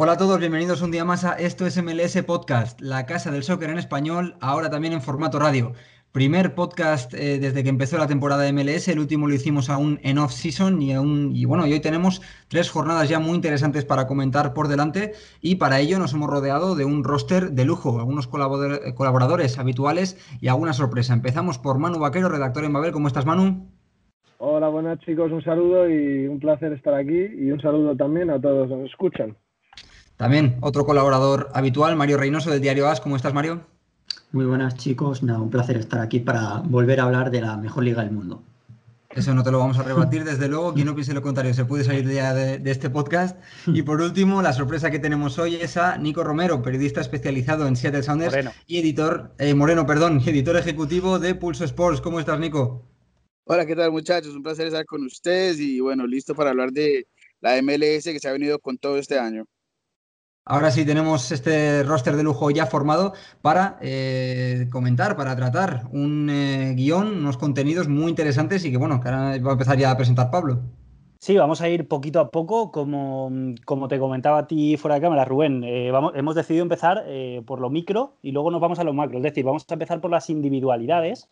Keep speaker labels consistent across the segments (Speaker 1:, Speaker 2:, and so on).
Speaker 1: Hola a todos, bienvenidos un día más a Esto es MLS Podcast, la casa del soccer en español, ahora también en formato radio. Primer podcast eh, desde que empezó la temporada de MLS, el último lo hicimos aún en off-season y, y bueno, y hoy tenemos tres jornadas ya muy interesantes para comentar por delante y para ello nos hemos rodeado de un roster de lujo, algunos colaboradores habituales y alguna sorpresa. Empezamos por Manu Vaquero, redactor en Babel. ¿Cómo estás, Manu?
Speaker 2: Hola, buenas chicos, un saludo y un placer estar aquí y un saludo también a todos los que nos escuchan.
Speaker 1: También otro colaborador habitual, Mario Reynoso del diario AS. ¿Cómo estás, Mario?
Speaker 3: Muy buenas, chicos. un placer estar aquí para volver a hablar de la mejor liga del mundo.
Speaker 1: Eso no te lo vamos a rebatir, desde luego. Quien no piense lo contrario se puede salir ya de, de, este podcast. Y por último, la sorpresa que tenemos hoy es a Nico Romero, periodista especializado en Seattle Sounders y editor, eh, Moreno, perdón, editor ejecutivo de Pulso Sports. ¿Cómo estás, Nico?
Speaker 4: Hola, ¿qué tal, muchachos? Un placer estar con ustedes y bueno, listo para hablar de la MLS que se ha venido con todo este año.
Speaker 1: Ahora sí tenemos este roster de lujo ya formado para eh, comentar, para tratar un eh, guion, unos contenidos muy interesantes y que bueno, que ahora va a empezar ya a presentar Pablo.
Speaker 5: Sí, vamos a ir poquito a poco, como, como te comentaba a ti fuera de cámara, Rubén. Eh, vamos, hemos decidido empezar por lo micro y luego nos vamos a lo macro. Es decir, vamos a empezar por las individualidades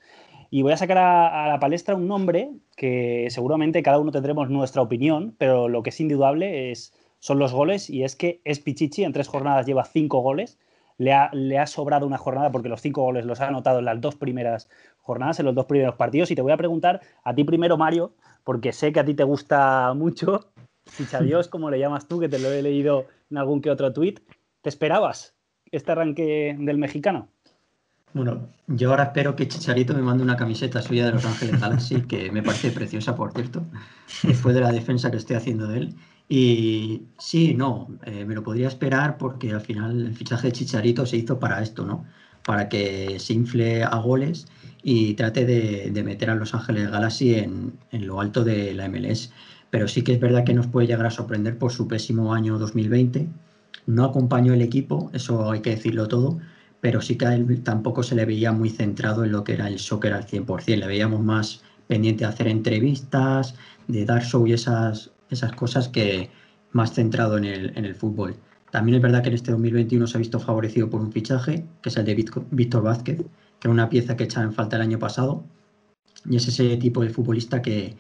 Speaker 5: y voy a sacar a, a la palestra un nombre que seguramente cada uno tendremos nuestra opinión, pero lo que es indudable es son los goles y es que es Pichichi, en tres jornadas lleva cinco goles, le ha, le ha, sobrado una jornada porque los cinco goles los ha anotado en las dos primeras jornadas, en los dos primeros partidos. Y te voy a preguntar a ti primero, Mario, porque sé que a ti te gusta mucho, Dios, como le llamas tú, que te lo he leído en algún que otro tuit. ¿Te esperabas este arranque del mexicano?
Speaker 3: Bueno, yo ahora espero que Chicharito me mande una camiseta suya de Los Ángeles Galaxy, que me parece preciosa, por cierto, después de la defensa que estoy haciendo de él. Y sí, no, eh, me lo podría esperar porque al final el fichaje de Chicharito se hizo para esto, ¿no? Para que se infle a goles y trate de, meter a Los Ángeles Galaxy en, en, lo alto de la MLS. Pero sí que es verdad que nos puede llegar a sorprender por su pésimo año 2020. No acompañó el equipo, eso hay que decirlo todo, pero sí que a él tampoco se le veía muy centrado en lo que era el soccer al 100%. Le veíamos más pendiente de hacer entrevistas, de dar show y esas esas cosas que más centrado en el, en el fútbol. También es verdad que en este 2021 se ha visto favorecido por un fichaje, que es el de Víctor Vázquez, que es una pieza que echaba en falta el año pasado. Y es ese tipo de futbolista que,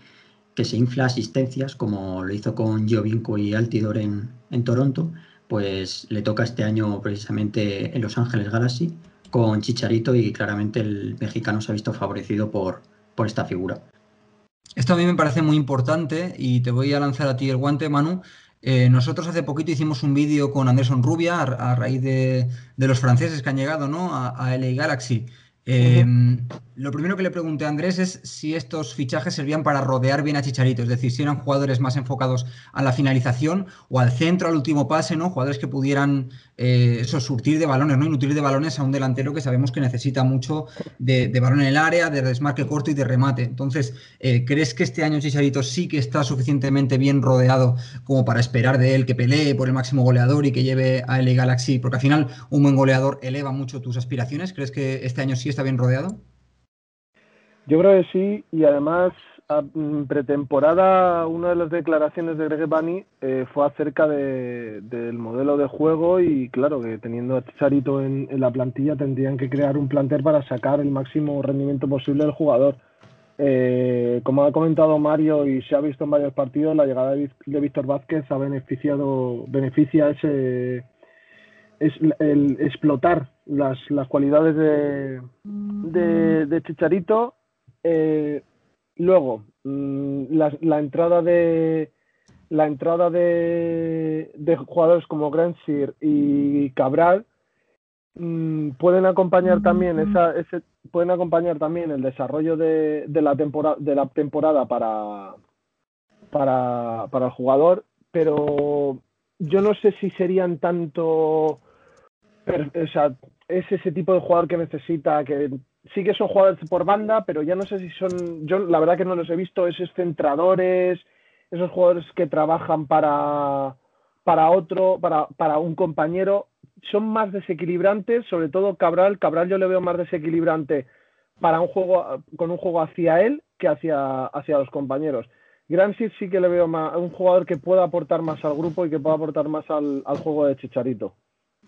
Speaker 3: que se infla asistencias, como lo hizo con Giovinco y Altidor en, en Toronto, pues le toca este año precisamente en Los Ángeles Galaxy con Chicharito y claramente el mexicano se ha visto favorecido por, por esta figura.
Speaker 1: Esto a mí me parece muy importante y te voy a lanzar a ti el guante, Manu. Eh, nosotros hace poquito hicimos un vídeo con Anderson Rubia a, raíz de, los franceses que han llegado ¿no? a, a LA Galaxy. Em, lo primero que le pregunté a Andrés es si estos fichajes servían para rodear bien a Chicharito, es decir, si eran jugadores más enfocados a la finalización o al centro, al último pase, ¿no? Jugadores que pudieran eh, eso, surtir de balones, ¿no? Y de balones a un delantero que sabemos que necesita mucho de, balón en el área, de desmarque corto y de remate. Entonces, eh, ¿crees que este año Chicharito sí que está suficientemente bien rodeado como para esperar de él que pelee por el máximo goleador y que lleve a LA Galaxy? Porque al final un buen goleador eleva mucho tus aspiraciones. ¿Crees que este año sí está bien rodeado?
Speaker 2: Yo creo que sí, y además pretemporada una de las declaraciones de Greg Bunny eh, fue acerca de, del modelo de juego y claro que teniendo a Chicharito en, la plantilla tendrían que crear un plantel para sacar el máximo rendimiento posible del jugador. Eh, como ha comentado Mario y se ha visto en varios partidos, la llegada de, Víctor Vázquez ha beneficiado, beneficia ese es el explotar las, las cualidades de, de, Chicharito. Eh, luego, mm, la, entrada de la entrada de, de jugadores como Gransir y Cabral mm, pueden acompañar también esa, ese, pueden acompañar también el desarrollo de, de la temporada de la temporada para, para, para el jugador, pero yo no sé si serían tanto o sea, es ese tipo de jugador que necesita, que sí que son jugadores por banda, pero ya no sé si son, yo la verdad que no los he visto, esos centradores, esos jugadores que trabajan para, para otro, para, para un compañero, son más desequilibrantes, sobre todo Cabral. Cabral yo le veo más desequilibrante para un juego con un juego hacia él que hacia, hacia los compañeros. Gransit sí que le veo más, un jugador que pueda aportar más al grupo y que pueda aportar más al, al juego de Chicharito.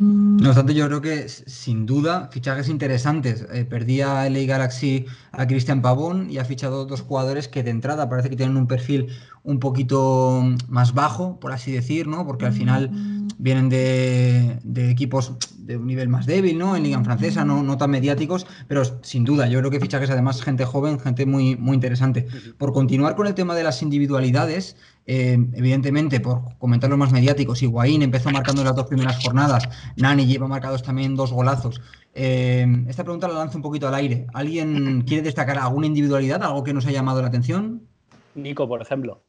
Speaker 1: No obstante, yo creo que sin duda fichajes interesantes. Eh, perdía el Galaxy a Cristian Pavón y ha fichado dos jugadores que de entrada parece que tienen un perfil un poquito más bajo, por así decir, ¿no? Porque al final vienen de, equipos de un nivel más débil, ¿no? En Liga Francesa, no, no tan mediáticos, pero sin duda, yo creo que fichajes además gente joven, gente muy, muy interesante. Por continuar con el tema de las individualidades, eh, evidentemente, por comentar los más mediáticos, Higuaín empezó marcando las dos primeras jornadas, Nani lleva marcados también dos golazos. Eh, esta pregunta la lanzo un poquito al aire. ¿Alguien quiere destacar alguna individualidad, algo que nos ha llamado la atención?
Speaker 5: Nico, por ejemplo.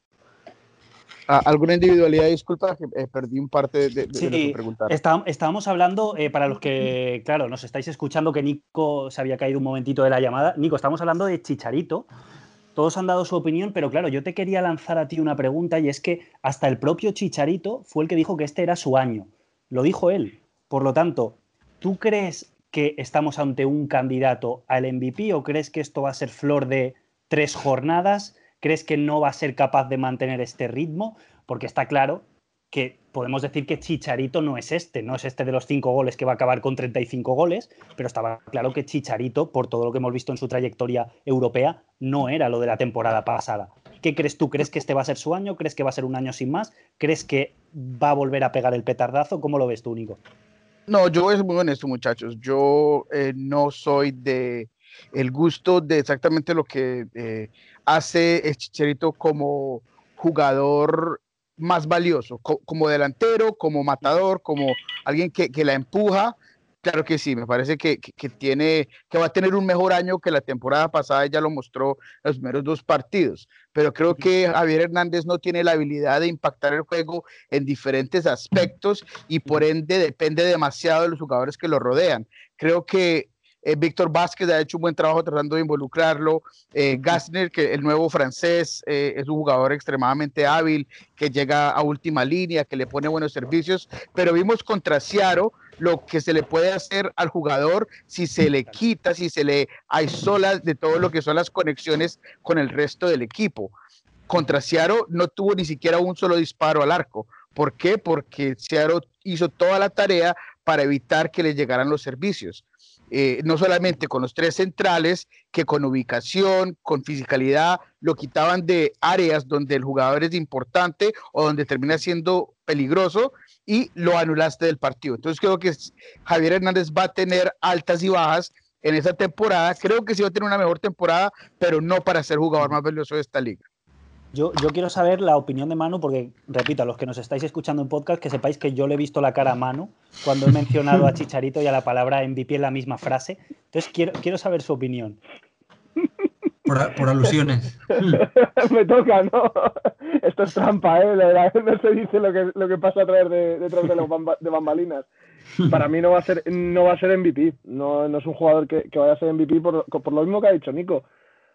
Speaker 4: Ah, ¿Alguna individualidad? Disculpa, que eh, perdí un parte de, de, lo que preguntar.
Speaker 5: estábamos hablando, eh, para los que, claro, nos estáis escuchando que Nico se había caído un momentito de la llamada. Nico, estamos hablando de Chicharito. Todos han dado su opinión, pero claro, yo te quería lanzar a ti una pregunta y es que hasta el propio Chicharito fue el que dijo que este era su año. Lo dijo él. Por lo tanto, ¿tú crees que estamos ante un candidato al MVP o crees que esto va a ser flor de tres jornadas? ¿Crees que no va a ser capaz de mantener este ritmo? Porque está claro que podemos decir que Chicharito no es este, no es este de los cinco goles que va a acabar con 35 goles, pero estaba claro que Chicharito, por todo lo que hemos visto en su trayectoria europea, no era lo de la temporada pasada. ¿Qué crees tú? ¿Crees que este va a ser su año? ¿Crees que va a ser un año sin más? ¿Crees que va a volver a pegar el petardazo? ¿Cómo lo ves tú, Nico?
Speaker 4: No, yo ser muy honesto, muchachos. Yo eh, no soy de el gusto de exactamente lo que eh, hace Chicharito como jugador más valioso, como delantero, como matador, como alguien que, la empuja. Claro que sí, me parece que, tiene, que va a tener un mejor año que la temporada pasada, ya lo mostró en los primeros dos partidos, pero creo que Javier Hernández no tiene la habilidad de impactar el juego en diferentes aspectos y por ende depende demasiado de los jugadores que lo rodean. Creo que eh, Víctor Vázquez ha hecho un buen trabajo tratando de involucrarlo. Eh, Gassner, que el nuevo francés, eh, es un jugador extremadamente hábil, que llega a última línea, que le pone buenos servicios. Pero vimos contra Ciaro lo que se le puede hacer al jugador si se le quita, si se le aisola de todo lo que son las conexiones con el resto del equipo. Contra Ciaro no tuvo ni siquiera un solo disparo al arco. ¿Por qué? Porque Ciaro hizo toda la tarea para evitar que le llegaran los servicios. Eh, no solamente con los tres centrales, que con ubicación, con fisicalidad, lo quitaban de áreas donde el jugador es importante o donde termina siendo peligroso y lo anulaste del partido. Entonces creo que Javier Hernández va a tener altas y bajas en esa temporada. Creo que sí va a tener una mejor temporada, pero no para ser jugador más valioso de esta liga.
Speaker 5: Yo, quiero saber la opinión de Manu, porque, repito, a los que nos estáis escuchando en podcast, que sepáis que yo le he visto la cara a Manu cuando he mencionado a Chicharito y a la palabra MVP en la misma frase. Entonces, quiero, quiero saber su opinión.
Speaker 1: Por, alusiones.
Speaker 2: Me toca, ¿no? Esto es trampa, ¿eh? No se dice lo que, lo que pasa a través de, detrás de, de bambalinas. Para mí no va a ser, no va a ser MVP. No, no es un jugador que, que vaya a ser MVP por, por lo mismo que ha dicho Nico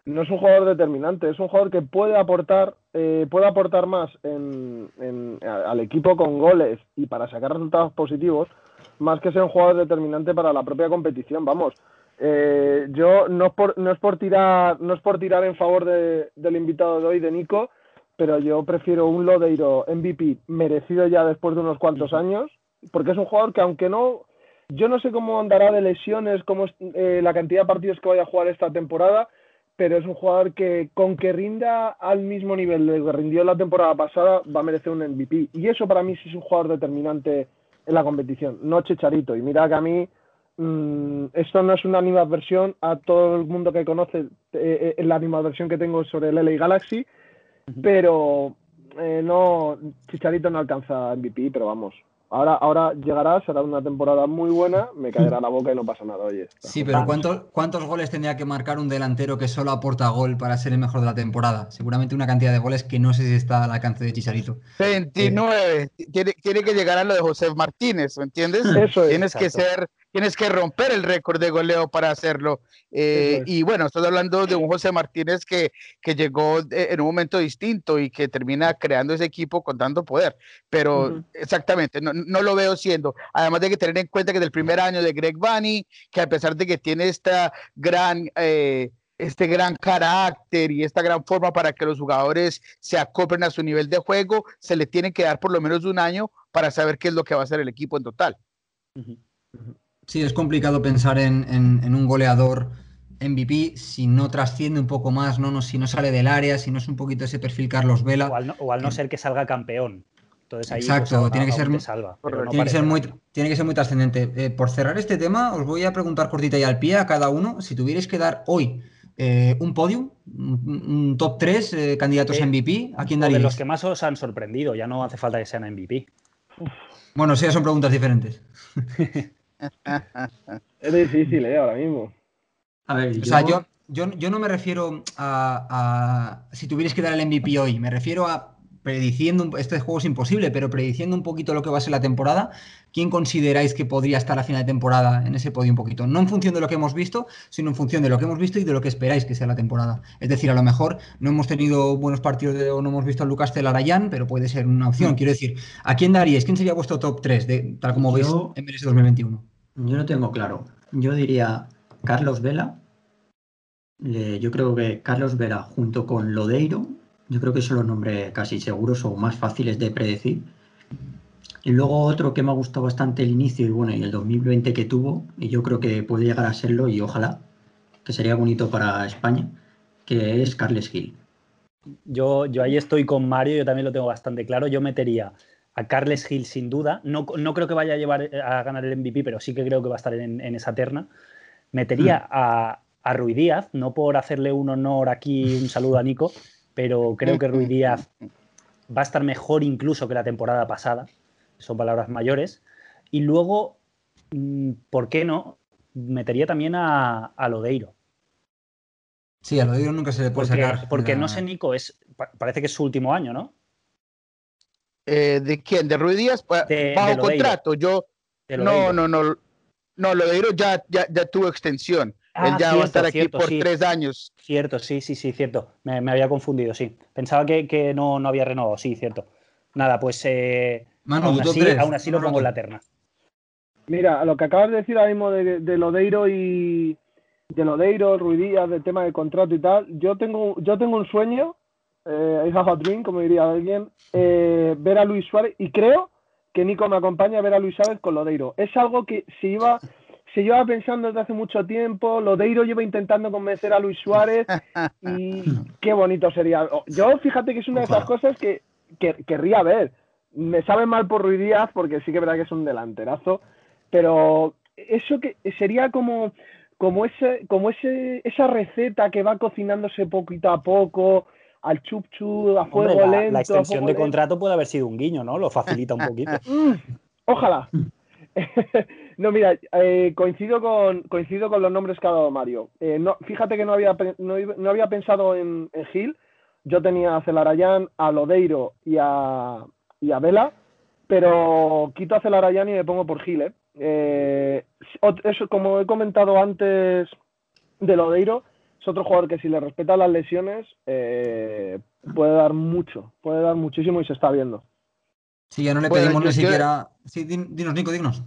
Speaker 2: no es un jugador determinante, es un jugador que puede aportar, eh, puede aportar más en, al equipo con goles y para sacar resultados positivos, más que ser un jugador determinante para la propia competición. Vamos, eh, yo no es por, no es por tirar, no es por tirar en favor del invitado de hoy, de Nico, pero yo prefiero un Lodeiro MVP merecido ya después de unos cuantos años, porque es un jugador que aunque no, yo no sé cómo andará de lesiones, cómo es eh, la cantidad de partidos que vaya a jugar esta temporada, pero es un jugador que con que rinda al mismo nivel de que rindió la temporada pasada va a merecer un MVP. Y eso para mí sí es un jugador determinante en la competición, no Checharito. Y mira que a mí mm, esto no es una animadversión a todo el mundo que conoce eh, eh, la animadversión que tengo sobre el LA Galaxy, pero eh, no, Chicharito no alcanza MVP, pero vamos, Ahora, ahora llegará, será una temporada muy buena, me caerá la boca y no pasa nada, oye.
Speaker 1: Sí, pero ¿cuántos, ¿cuántos goles tendría que marcar un delantero que solo aporta gol para ser el mejor de la temporada? Seguramente una cantidad de goles que no sé si está al alcance de Chicharito.
Speaker 4: 29. tiene, que llegar a lo de José Martínez, ¿me entiendes? Eso es, Tienes que ser tienes que romper el récord de goleo para hacerlo. Eh, y bueno, estás hablando de un José Martínez que, que llegó en un momento distinto y que termina creando ese equipo con tanto poder. Pero exactamente, no, no, lo veo siendo. Además de que tener en cuenta que del primer año de Greg Bunny, que a pesar de que tiene esta gran... Eh, este gran carácter y esta gran forma para que los jugadores se acoplen a su nivel de juego, se le tiene que dar por lo menos un año para saber qué es lo que va a hacer el equipo en total.
Speaker 1: Sí, es complicado pensar en, un goleador MVP si no trasciende un poco más, ¿no? si no sale del área, si no es un poquito ese perfil Carlos Vela.
Speaker 5: O al no, ser que salga campeón. Entonces ahí,
Speaker 1: Exacto, pues, tiene, que ser, tiene, que ser muy, tiene que ser muy trascendente. Eh, por cerrar este tema, os voy a preguntar cortita y al pie a cada uno, si tuvierais que dar hoy eh, un podium, un, top 3 eh, candidatos a MVP, ¿a quién daríais?
Speaker 5: De los que más os han sorprendido, ya no hace falta que sean MVP.
Speaker 1: Bueno, sí, son preguntas diferentes.
Speaker 2: es difícil, ¿eh? Ahora mismo.
Speaker 1: A ver, yo... O sea, yo, yo, no me refiero a, a, si tuvierais que dar el MVP hoy, me refiero a prediciendo, este juego es imposible, pero prediciendo un poquito lo que va a ser la temporada, ¿quién consideráis que podría estar a final de temporada en ese podio un poquito? No en función de lo que hemos visto, sino en función de lo que hemos visto y de lo que esperáis que sea la temporada. Es decir, a lo mejor no hemos tenido buenos partidos o no hemos visto a Lucas Telarayán, pero puede ser una opción. Mm. Quiero decir, ¿a quién daríais? ¿Quién sería vuestro top 3, de, tal como veis en MLS 2021?
Speaker 3: Yo no tengo claro. Yo diría Carlos Vela. yo creo que Carlos Vela junto con Lodeiro yo creo que son los nombres casi seguros o más fáciles de predecir. Y luego otro que me ha gustado bastante el inicio y bueno, y el 2020 que tuvo, y yo creo que puede llegar a serlo y ojalá, que sería bonito para España, que es Carles Gil.
Speaker 5: Yo, yo ahí estoy con Mario, yo también lo tengo bastante claro. Yo metería a Carles Gil sin duda. No, no creo que vaya a llevar a ganar el MVP, pero sí que creo que va a estar en, esa terna. Metería mm. a, a Rui Díaz, no por hacerle un honor aquí, un saludo a Nico, pero creo que Ruiz Díaz va a estar mejor incluso que la temporada pasada. Son palabras mayores. Y luego, mm, ¿por qué no? Metería también a, Lodeiro.
Speaker 1: Sí, a Lodeiro nunca se le puede sacar.
Speaker 5: Porque no sé, Nico, es, parece que es su último año, ¿no?
Speaker 4: Eh, ¿De quién? ¿De Ruiz Díaz? Bajo contrato. Yo. No, no, no. No, Lodeiro ya, ya, ya tuvo extensión. Él ah, ya va a estar aquí por tres años.
Speaker 5: Cierto, sí, sí, sí, cierto. Me, había confundido, sí. Pensaba que, no, no, había renovado, sí, cierto. Nada, pues eh, aún, así, lo pongo en la terna.
Speaker 2: Mira, lo que acabas de decir ahora mismo de, de Lodeiro y de Lodeiro, Ruidías, del tema del contrato y tal, yo tengo, yo tengo un sueño, eh, I have a dream, como diría alguien, eh, ver a Luis Suárez y creo que Nico me acompaña a ver a Luis Suárez con Lodeiro. Es algo que se iba se lleva pensando desde hace mucho tiempo, Lodeiro lleva intentando convencer a Luis Suárez y qué bonito sería. Yo fíjate que es una de esas cosas que, querría ver. Me sabe mal por Ruiz Díaz porque sí que es verdad que es un delanterazo, pero eso que sería como como ese como ese esa receta que va cocinándose poquito a poco al chup chup a fuego lento.
Speaker 5: La extensión de contrato puede haber sido un guiño, ¿no? Lo facilita un poquito.
Speaker 2: Mm, ojalá. no, mira, eh, coincido, con, coincido con los nombres que ha dado Mario. Eh, no, fíjate que no había, no, había pensado en, Gil. Yo tenía a Celarayán, a Lodeiro y a, y a Vela, pero quito a Celarayán y me pongo por Gil. ¿eh? eso, como he comentado antes de Lodeiro, es otro jugador que si le respeta las lesiones puede dar mucho, puede dar muchísimo y se está viendo.
Speaker 1: Sí, ya no le pedimos ni siquiera. Sí, dinos, Nico, dinos.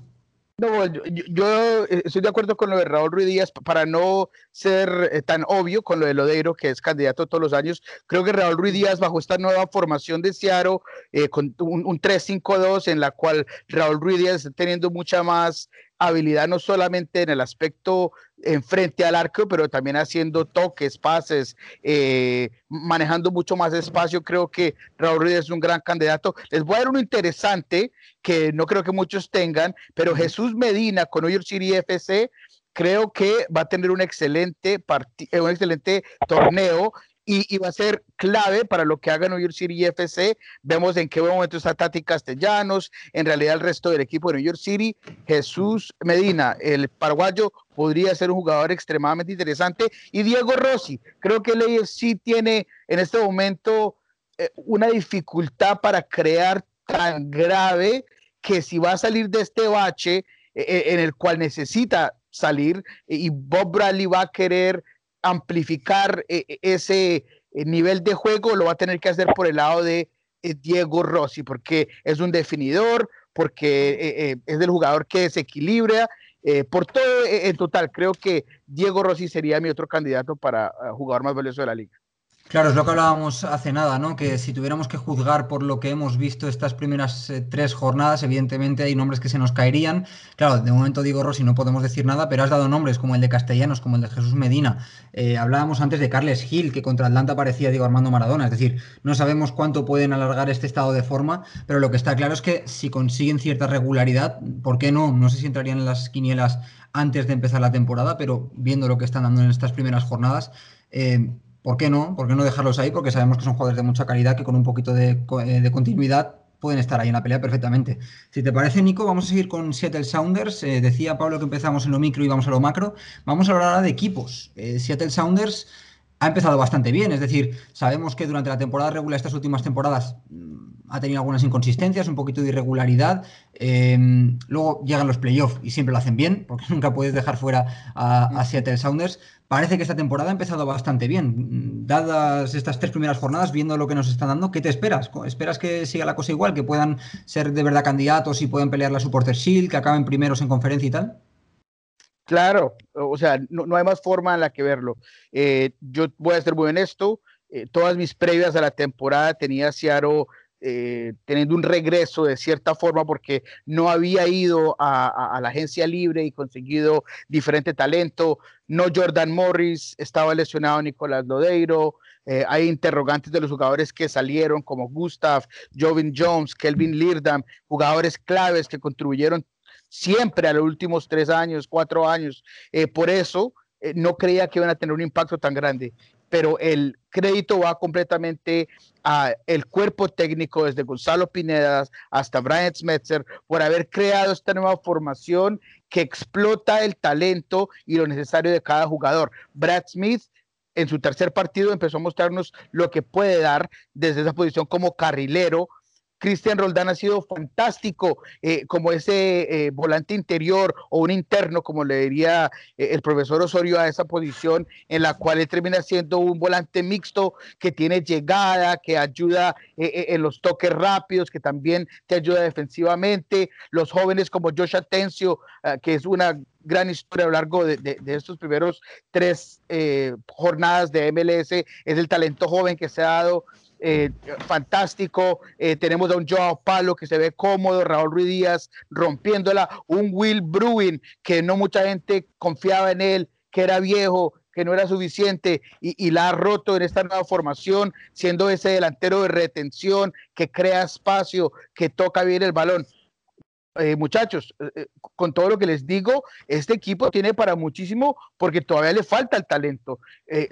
Speaker 4: No, yo, eh, estoy de acuerdo con lo de Raúl Ruiz Díaz, para no ser eh, tan obvio con lo de Lodeiro, que es candidato todos los años. Creo que Raúl Ruiz Díaz, bajo esta nueva formación de Ciaro, eh, con un, un 3-5-2, en la cual Raúl Ruiz Díaz está teniendo mucha más habilidad no solamente en el aspecto en frente al arco, pero también haciendo toques, pases, eh, manejando mucho más espacio. Creo que Raúl Ruiz es un gran candidato. Les voy a dar uno interesante que no creo que muchos tengan, pero Jesús Medina con New York City FC creo que va a tener un excelente, eh, un excelente torneo y, va a ser clave para lo que haga New York City FC. Vemos en qué momento está Tati Castellanos, en realidad el resto del equipo de New York City. Jesús Medina, el paraguayo, podría ser un jugador extremadamente interesante. Y Diego Rossi, creo que el sí tiene en este momento eh, una dificultad para crear tan grave que si va a salir de este bache en el cual necesita salir y Bob Bradley va a querer amplificar ese nivel de juego, lo va a tener que hacer por el lado de Diego Rossi, porque es un definidor, porque es el jugador que desequilibra eh, por todo en total, creo que Diego Rossi sería mi otro candidato para jugador más valioso de la liga.
Speaker 1: Claro, es lo que hablábamos hace nada, ¿no? Que si tuviéramos que juzgar por lo que hemos visto estas primeras eh, tres jornadas, evidentemente hay nombres que se nos caerían. Claro, de momento digo Rossi, no podemos decir nada, pero has dado nombres como el de Castellanos, como el de Jesús Medina. Eh, hablábamos antes de Carles Gil, que contra Atlanta parecía Diego Armando Maradona. Es decir, no sabemos cuánto pueden alargar este estado de forma, pero lo que está claro es que si consiguen cierta regularidad, ¿por qué no? No sé si entrarían en las quinielas antes de empezar la temporada, pero viendo lo que están dando en estas primeras jornadas. Eh, ¿Por qué no? ¿Por qué no dejarlos ahí? Porque sabemos que son jugadores de mucha calidad que con un poquito de, eh, continuidad pueden estar ahí en la pelea perfectamente. Si te parece, Nico, vamos a seguir con Seattle Sounders. Eh, decía Pablo que empezamos en lo micro y vamos a lo macro. Vamos a hablar ahora de equipos. Eh, Seattle Sounders ha empezado bastante bien, es decir, sabemos que durante la temporada regular, estas últimas temporadas, ha tenido algunas inconsistencias, un poquito de irregularidad. Em, luego llegan los playoffs y siempre lo hacen bien, porque nunca puedes dejar fuera a, Seattle Sounders. Parece que esta temporada ha empezado bastante bien. Dadas estas tres primeras jornadas, viendo lo que nos están dando, ¿qué te esperas? ¿Esperas que siga la cosa igual? ¿Que puedan ser de verdad candidatos y puedan pelear la Supporter Shield, que acaben primeros en conferencia y tal?
Speaker 4: Claro, o sea, no, hay más forma en la que verlo. Eh, yo voy a ser muy honesto, eh, todas mis previas a la temporada tenía Seattle eh, teniendo un regreso de cierta forma porque no había ido a, la agencia libre y conseguido diferente talento. No Jordan Morris, estaba lesionado Nicolás Lodeiro. Eh, hay interrogantes de los jugadores que salieron como Gustav, Jovin Jones, Kelvin Lirdam, jugadores claves que contribuyeron siempre a los últimos tres años, cuatro años. Eh, por eso no creía que iban a tener un impacto tan grande pero el crédito va completamente a el cuerpo técnico desde Gonzalo Pinedas hasta Brian Smetzer por haber creado esta nueva formación que explota el talento y lo necesario de cada jugador. Brad Smith en su tercer partido empezó a mostrarnos lo que puede dar desde esa posición como carrilero, Cristian Roldán ha sido fantástico eh, como ese eh, volante interior o un interno, como le diría eh, el profesor Osorio a esa posición, en la cual él termina siendo un volante mixto que tiene llegada, que ayuda en los toques rápidos, que también te ayuda defensivamente. Los jóvenes como Josh Atencio, que es una gran historia a lo largo de, de estos primeros tres jornadas de MLS, es el talento joven que se ha dado eh, fantástico. Eh, tenemos a un Joao Palo que se ve cómodo, Raúl Ruiz Díaz rompiéndola, un Will Bruin que no mucha gente confiaba en él, que era viejo, que no era suficiente y, la ha roto en esta nueva formación, siendo ese delantero de retención que crea espacio, que toca bien el balón. Eh, muchachos, eh, eh, con todo lo que les digo, este equipo tiene para muchísimo porque todavía le falta el talento.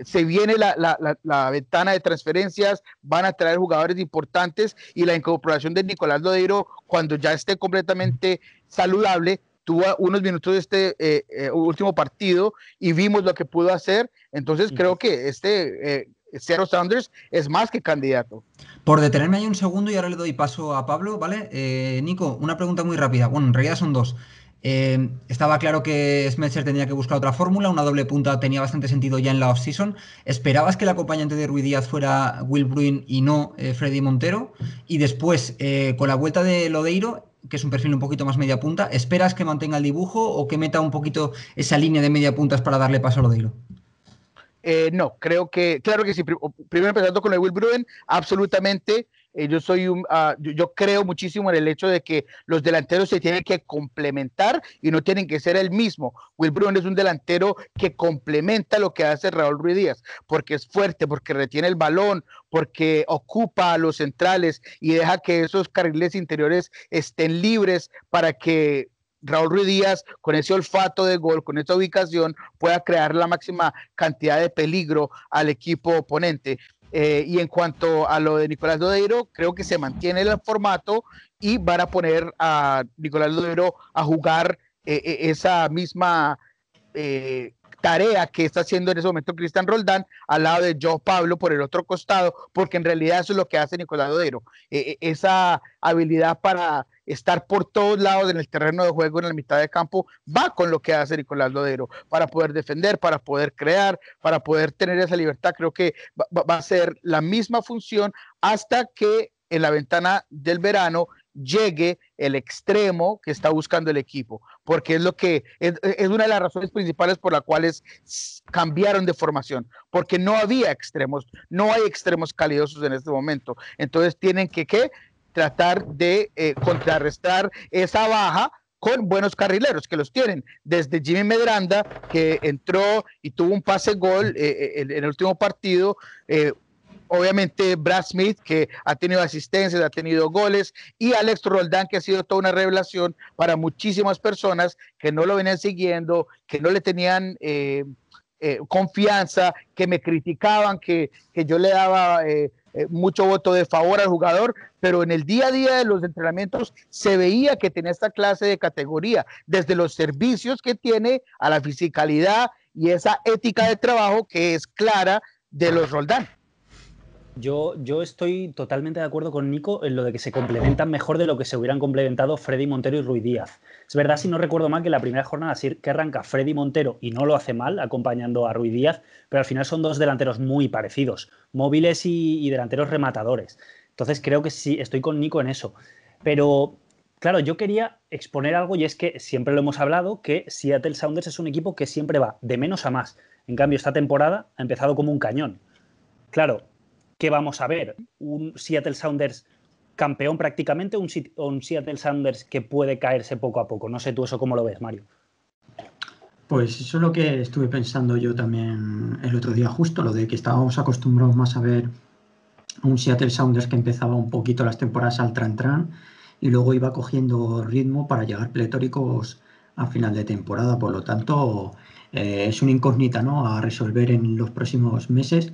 Speaker 4: se viene la, ventana de transferencias, van a traer jugadores importantes y la incorporación de Nicolás Lodeiro cuando ya esté completamente saludable. Tuvo unos minutos de este último partido y vimos lo que pudo hacer. Entonces creo que este Seattle Sounders es más que candidato.
Speaker 1: Por detenerme ahí un segundo y ahora le doy paso a Pablo, ¿vale? Eh, Nico, una pregunta muy rápida. Bueno, en realidad son dos. Eh, estaba claro que Smetzer tenía que buscar otra fórmula, una doble punta tenía bastante sentido ya en la off-season. ¿Esperabas que el acompañante de Ruiz Díaz fuera Will Bruin y no eh, Freddy Montero? Y después, con la vuelta de Lodeiro, que es un perfil un poquito más media punta, ¿esperas que mantenga el dibujo o que meta un poquito esa línea de media puntas para darle paso a Lodeiro?
Speaker 4: Eh, no, creo que, claro que sí. Primero empezando con el Will Bruen, absolutamente. Eh, yo soy un, ah, yo, creo muchísimo en el hecho de que los delanteros se tienen que complementar y no tienen que ser el mismo. Will Bruen es un delantero que complementa lo que hace Raúl Ruiz Díaz, porque es fuerte, porque retiene el balón, porque ocupa a los centrales y deja que esos carriles interiores estén libres para que Raúl Ruiz Díaz, con ese olfato de gol, con esa ubicación, pueda crear la máxima cantidad de peligro al equipo oponente. Eh, y en cuanto a lo de Nicolás Lodeiro, creo que se mantiene el formato y van a poner a Nicolás Lodeiro a jugar eh, eh, esa misma tarea que está haciendo en ese momento Cristian Roldán al lado de Joe Pablo por el otro costado, porque en realidad eso es lo que hace Nicolás Lodero. E, e, esa habilidad para estar por todos lados en el terreno de juego en la mitad de campo va con lo que hace Nicolás Lodero para poder defender, para poder crear, para poder tener esa libertad. Creo que va a ser la misma función hasta que en la ventana del verano llegue el extremo que está buscando el equipo, porque es lo que es, una de las razones principales por las cuales cambiaron de formación, porque no había extremos, no hay extremos calidosos en este momento. Entonces tienen que ¿qué? tratar de eh, contrarrestar esa baja con buenos carrileros que los tienen, desde Jimmy Medranda, que entró y tuvo un pase gol eh, eh, en, el último partido, obviamente Brad Smith, que ha tenido asistencias, ha tenido goles, y Alex Roldán, que ha sido toda una revelación para muchísimas personas que no lo venían siguiendo, que no le tenían eh, eh, confianza, que me criticaban, que, yo le daba eh, mucho voto de favor al jugador, pero en el día a día de los entrenamientos se veía que tenía esta clase de categoría, desde los servicios que tiene a la fisicalidad y esa ética de trabajo que es clara de los Roldán.
Speaker 5: Yo, estoy totalmente de acuerdo con Nico en lo de que se complementan mejor de lo que se hubieran complementado Freddy Montero y Ruiz Díaz. Es verdad, si no recuerdo mal, que la primera jornada que arranca Freddy Montero y no lo hace mal, acompañando a Ruiz Díaz, pero al final son dos delanteros muy parecidos, móviles y, delanteros rematadores. Entonces creo que sí, estoy con Nico en eso. Pero claro, yo quería exponer algo y es que siempre lo hemos hablado, que Seattle Sounders es un equipo que siempre va de menos a más. En cambio, esta temporada ha empezado como un cañón. Claro, ¿qué vamos a ver? ¿Un Seattle Sounders campeón prácticamente o un, Seattle Sounders que puede caerse poco a poco? No sé tú eso cómo lo ves, Mario.
Speaker 3: Pues eso es lo que estuve pensando yo también el otro día, justo lo de que estábamos acostumbrados más a ver un Seattle Sounders que empezaba un poquito las temporadas al tran-tran y luego iba cogiendo ritmo para llegar pletóricos a final de temporada. Por lo tanto, eh, es una incógnita ¿no? a resolver en los próximos meses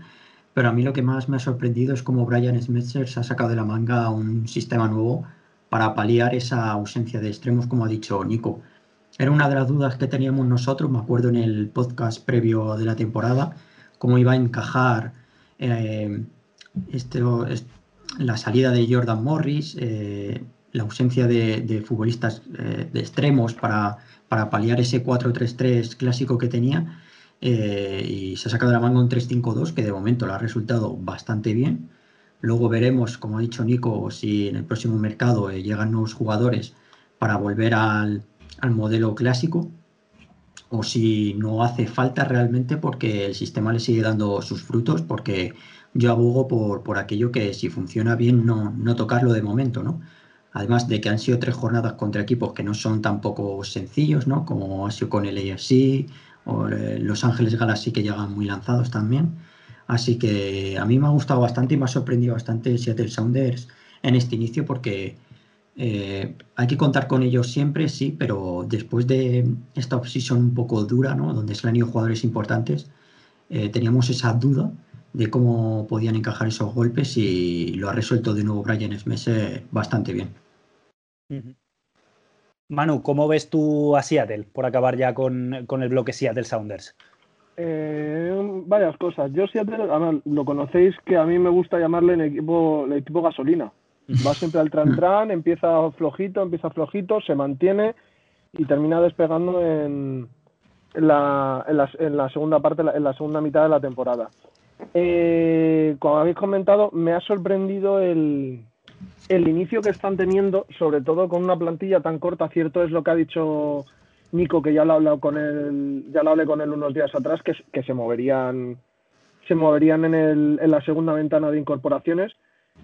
Speaker 3: pero a mí lo que más me ha sorprendido es cómo Brian Smetzer se ha sacado de la manga un sistema nuevo para paliar esa ausencia de extremos, como ha dicho Nico. Era una de las dudas que teníamos nosotros, me acuerdo en el podcast previo de la temporada, cómo iba a encajar eh, la salida de Jordan Morris, eh, la ausencia de, futbolistas eh, de extremos para, para paliar ese 4-3-3 clásico que tenía eh, y se ha sacado la manga un 3-5-2 que de momento le ha resultado bastante bien. Luego veremos, como ha dicho Nico, si en el próximo mercado eh, llegan nuevos jugadores para volver al, modelo clásico o si no hace falta realmente porque el sistema le sigue dando sus frutos, porque yo abogo por, por aquello que si funciona bien no, no tocarlo de momento, ¿no? Además de que han sido tres jornadas contra equipos que no son tampoco sencillos, ¿no? Como ha sido con el AFC, o eh, Los Ángeles Galaxy que llegan muy lanzados también. Así que a mí me ha gustado bastante y me ha sorprendido bastante Seattle Sounders en este inicio porque eh, hay que contar con ellos siempre, sí, pero después de esta obsesión un poco dura, donde se han ido jugadores importantes, eh, teníamos esa duda de cómo podían encajar esos golpes y lo ha resuelto de nuevo Brian Smith bastante bien.
Speaker 5: Manu, ¿cómo ves tú a Seattle por acabar ya con, el bloque Seattle Sounders?
Speaker 2: Eh, varias cosas. Yo Seattle, además, lo conocéis que a mí me gusta llamarle el equipo, el equipo gasolina. Va siempre al tran-tran, empieza flojito, empieza flojito, se mantiene y termina despegando en, la, segunda parte, en la segunda mitad de la temporada. Eh, como habéis comentado, me ha sorprendido el, el inicio que están teniendo, sobre todo con una plantilla tan corta, cierto es lo que ha dicho Nico, que ya lo he hablado con él, ya lo hablé con él unos días atrás, que, se moverían, se moverían en, el, en, la segunda ventana de incorporaciones,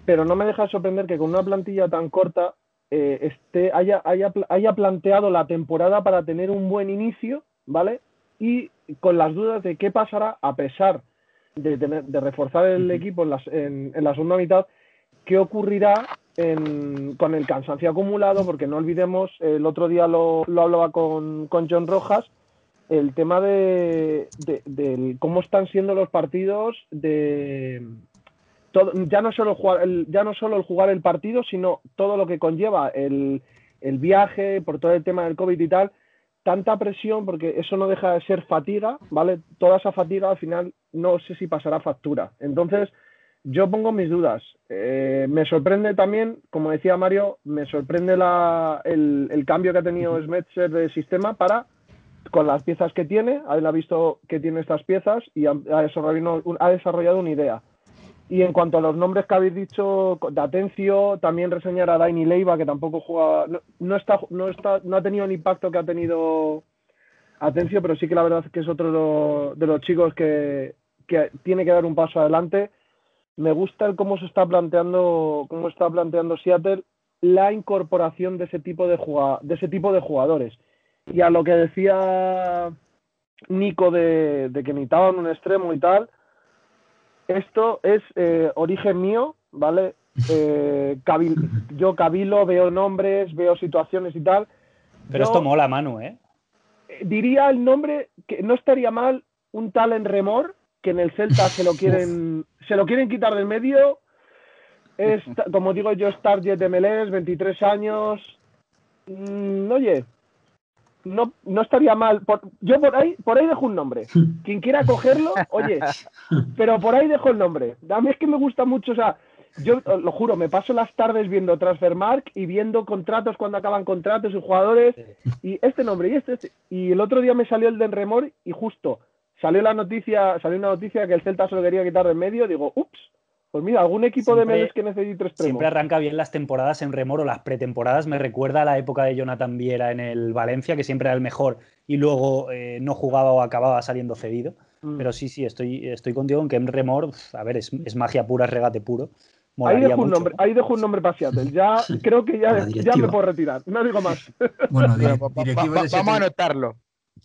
Speaker 2: pero no me deja de sorprender que con una plantilla tan corta eh, este, haya, haya, haya planteado la temporada para tener un buen inicio, ¿vale? Y con las dudas de qué pasará a pesar de, de reforzar el equipo en, en la segunda mitad, qué ocurrirá con el cansancio acumulado, porque no olvidemos, el otro día lo, hablaba con, John Rojas, el tema de, cómo están siendo los partidos de ya no solo el, ya no solo el jugar el partido sino todo lo que conlleva el, viaje por todo el tema del covid y tal tanta presión, porque eso no deja de ser fatiga, ¿vale? Toda esa fatiga al final no sé si pasará factura. Entonces, yo pongo mis dudas. Eh, me sorprende también, como decía Mario, me sorprende el, cambio que ha tenido Smetzer de sistema para, con las piezas que tiene, él ha visto que tiene estas piezas y ha, desarrollado, ha desarrollado una idea. Y en cuanto a los nombres que habéis dicho de Atencio, también reseñar a Daini Leiva, que tampoco juega, no, está, no, está, no ha tenido el impacto que ha tenido Atencio, pero sí que la verdad es que es otro de los chicos que, que tiene que dar un paso adelante. Me gusta el cómo se está planteando, cómo está planteando Seattle la incorporación de ese tipo de, de ese tipo de jugadores. Y a lo que decía Nico de, de que necesitaban un extremo y tal, esto es eh, origen mío, ¿vale? Eh, yo cabilo, veo nombres, veo situaciones y tal.
Speaker 5: Pero esto mola, Manu, ¿eh?
Speaker 2: Diría el nombre que no estaría mal un tal en remor que en el Celta se lo quieren se lo quieren quitar del medio. Es, como digo yo, es target de MLS, 23 años. Mm, oye, no, no estaría mal. yo por ahí, por ahí dejo un nombre. Quien quiera cogerlo, oye, pero por ahí dejo el nombre. A mí es que me gusta mucho, o sea, yo lo juro, me paso las tardes viendo Transfermark y viendo contratos cuando acaban contratos y jugadores y este nombre y este, este. Y el otro día me salió el de Remor y justo salió la noticia, salió una noticia que el Celta se lo quería quitar de en medio, digo, ups, pues mira, algún equipo de medios que necesite extremos.
Speaker 5: Siempre arranca bien las temporadas en remoro, las pretemporadas. Me recuerda a la época de Jonathan Viera en el Valencia, que siempre era el mejor y luego eh, no jugaba o acababa saliendo cedido. Mm. Pero sí, sí, estoy, estoy contigo en que en remor, a ver, es, magia pura, es regate puro.
Speaker 2: Ahí dejo, un nombre, ahí dejo un nombre para Seattle. Ya creo que ya, ya me puedo retirar. No digo más.
Speaker 4: Bueno, vamos a anotarlo.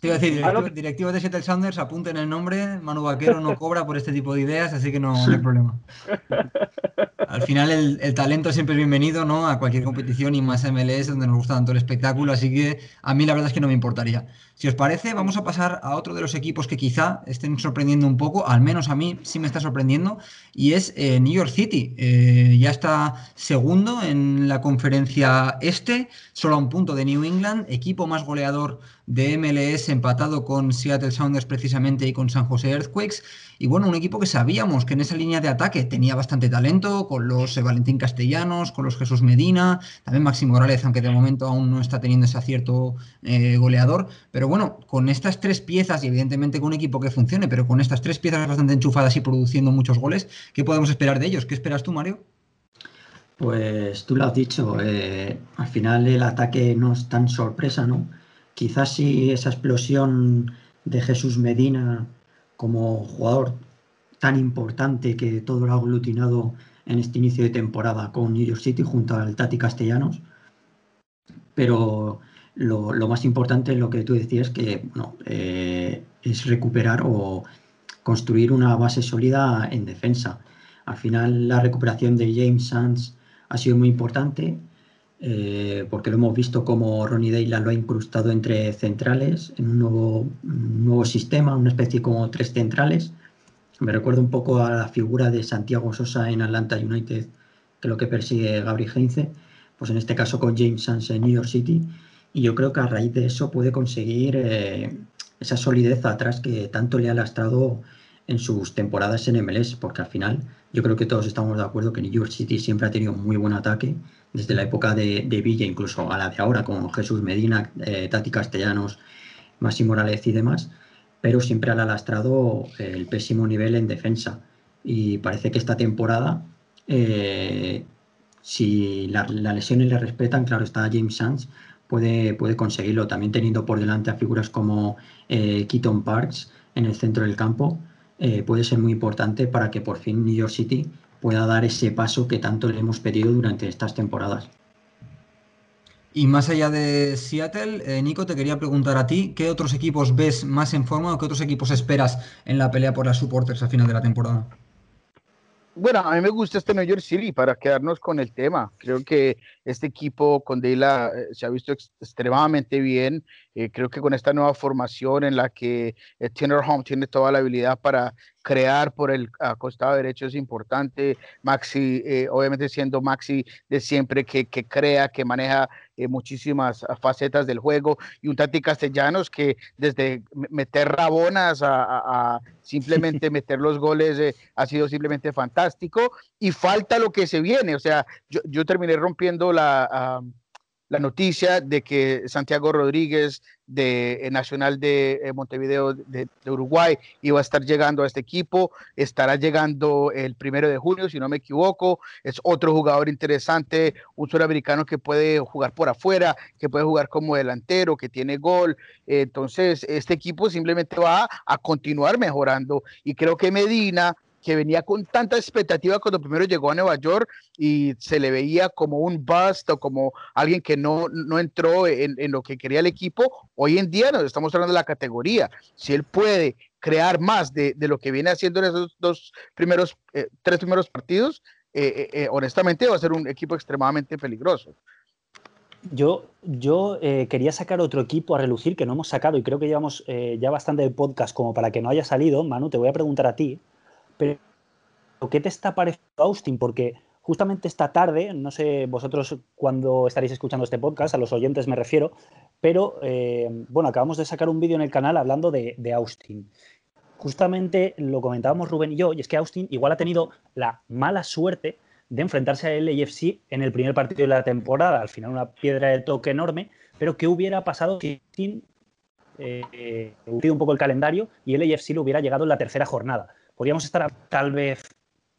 Speaker 1: Te iba a decir, directivos, de Seattle Sounders, apunten el nombre. Manu Vaquero no cobra por este tipo de ideas, así que no, hay problema. Al final, el, talento siempre es bienvenido ¿no? a cualquier competición y más MLS, donde nos gusta tanto el espectáculo. Así que a mí la verdad es que no me importaría. Si os parece, vamos a pasar a otro de los equipos que quizá estén sorprendiendo un poco, al menos a mí sí me está sorprendiendo, y es eh, New York City. Eh, ya está segundo en la conferencia este, solo a un punto de New England, equipo más goleador de MLS empatado con Seattle Sounders precisamente y con San José Earthquakes. Y bueno, un equipo que sabíamos que en esa línea de ataque tenía bastante talento, con los Valentín Castellanos, con los Jesús Medina, también Máximo Morales, aunque de momento aún no está teniendo ese acierto eh, goleador. Pero bueno, con estas tres piezas y evidentemente con un equipo que funcione, pero con estas tres piezas bastante enchufadas y produciendo muchos goles, ¿qué podemos esperar de ellos? ¿Qué esperas tú, Mario?
Speaker 3: Pues tú lo has dicho, eh, al final el ataque no es tan sorpresa, ¿no? Quizás si esa explosión de Jesús Medina como jugador tan importante que todo lo ha aglutinado en este inicio de temporada con New York City junto al Tati Castellanos. Pero lo, más importante es lo que tú decías, que eh, es recuperar o construir una base sólida en defensa. Al final la recuperación de James Sands ha sido muy importante eh, porque lo hemos visto como Ronnie Deila lo ha incrustado entre centrales en un nuevo, nuevo sistema, una especie como tres centrales. Me recuerda un poco a la figura de Santiago Sosa en Atlanta United, que es lo que persigue Gabriel Heinze, pues en este caso con James Sands en New York City. Y yo creo que a raíz de eso puede conseguir eh, esa solidez atrás que tanto le ha lastrado en sus temporadas en MLS, porque al final yo creo que todos estamos de acuerdo que New York City siempre ha tenido muy buen ataque desde la época de, Villa, incluso a la de ahora, con Jesús Medina, eh, Tati Castellanos, Máximo Morales y demás, pero siempre ha lastrado el pésimo nivel en defensa. Y parece que esta temporada, eh, si las lesiones le respetan, claro está James Sands, puede, puede conseguirlo, también teniendo por delante a figuras como eh, Keaton Parks en el centro del campo, puede ser muy importante para que por fin New York City pueda dar ese paso que tanto le hemos pedido durante estas temporadas.
Speaker 1: Y más allá de Seattle, eh, Nico, te quería preguntar a ti, ¿qué otros equipos ves más en forma o qué otros equipos esperas en la pelea por las supporters a final de la temporada?
Speaker 4: Bueno, a mí me gusta este New York City para quedarnos con el tema. Creo que este equipo con Deila eh, se ha visto extremadamente bien. Eh, creo que con esta nueva formación en la que eh, Home tiene toda la habilidad para crear por el costado derecho es importante. Maxi, eh, obviamente siendo Maxi de siempre que, que crea, que maneja muchísimas facetas del juego. Y un Tati Castellanos que desde meter rabonas a, simplemente meter los goles ha sido simplemente fantástico. Y falta lo que se viene. O sea, yo, yo terminé rompiendo la noticia de que Santiago Rodríguez de eh, Nacional de eh, Montevideo de, Uruguay iba a estar llegando a este equipo, estará llegando el primero de junio, si no me equivoco, es otro jugador interesante, un sudamericano que puede jugar por afuera, que puede jugar como delantero, que tiene gol, entonces este equipo simplemente va a continuar mejorando. Y creo que Medina que venía con tanta expectativa cuando primero llegó a Nueva York y se le veía como un bust como alguien que no, no entró en, lo que quería el equipo, hoy en día nos estamos hablando de la categoría. Si él puede crear más de, lo que viene haciendo en esos dos primeros, eh, tres primeros partidos, eh, eh, honestamente va a ser un equipo extremadamente peligroso.
Speaker 5: Yo, yo quería sacar otro equipo a relucir que no hemos sacado y creo que llevamos ya bastante de podcast como para que no haya salido. Manu, te voy a preguntar a ti. Pero, ¿qué te está pareciendo Austin? Porque justamente esta tarde, no sé vosotros cuándo estaréis escuchando este podcast, a los oyentes me refiero, pero eh, bueno, acabamos de sacar un vídeo en el canal hablando de, Austin. Justamente lo comentábamos Rubén y yo, y es que Austin igual ha tenido la mala suerte de enfrentarse a LAFC en el primer partido de la temporada, al final una piedra de toque enorme, pero ¿qué hubiera pasado si Austin eh, hubiera un poco el calendario y el LAFC lo hubiera llegado en la tercera jornada? Podríamos estar tal vez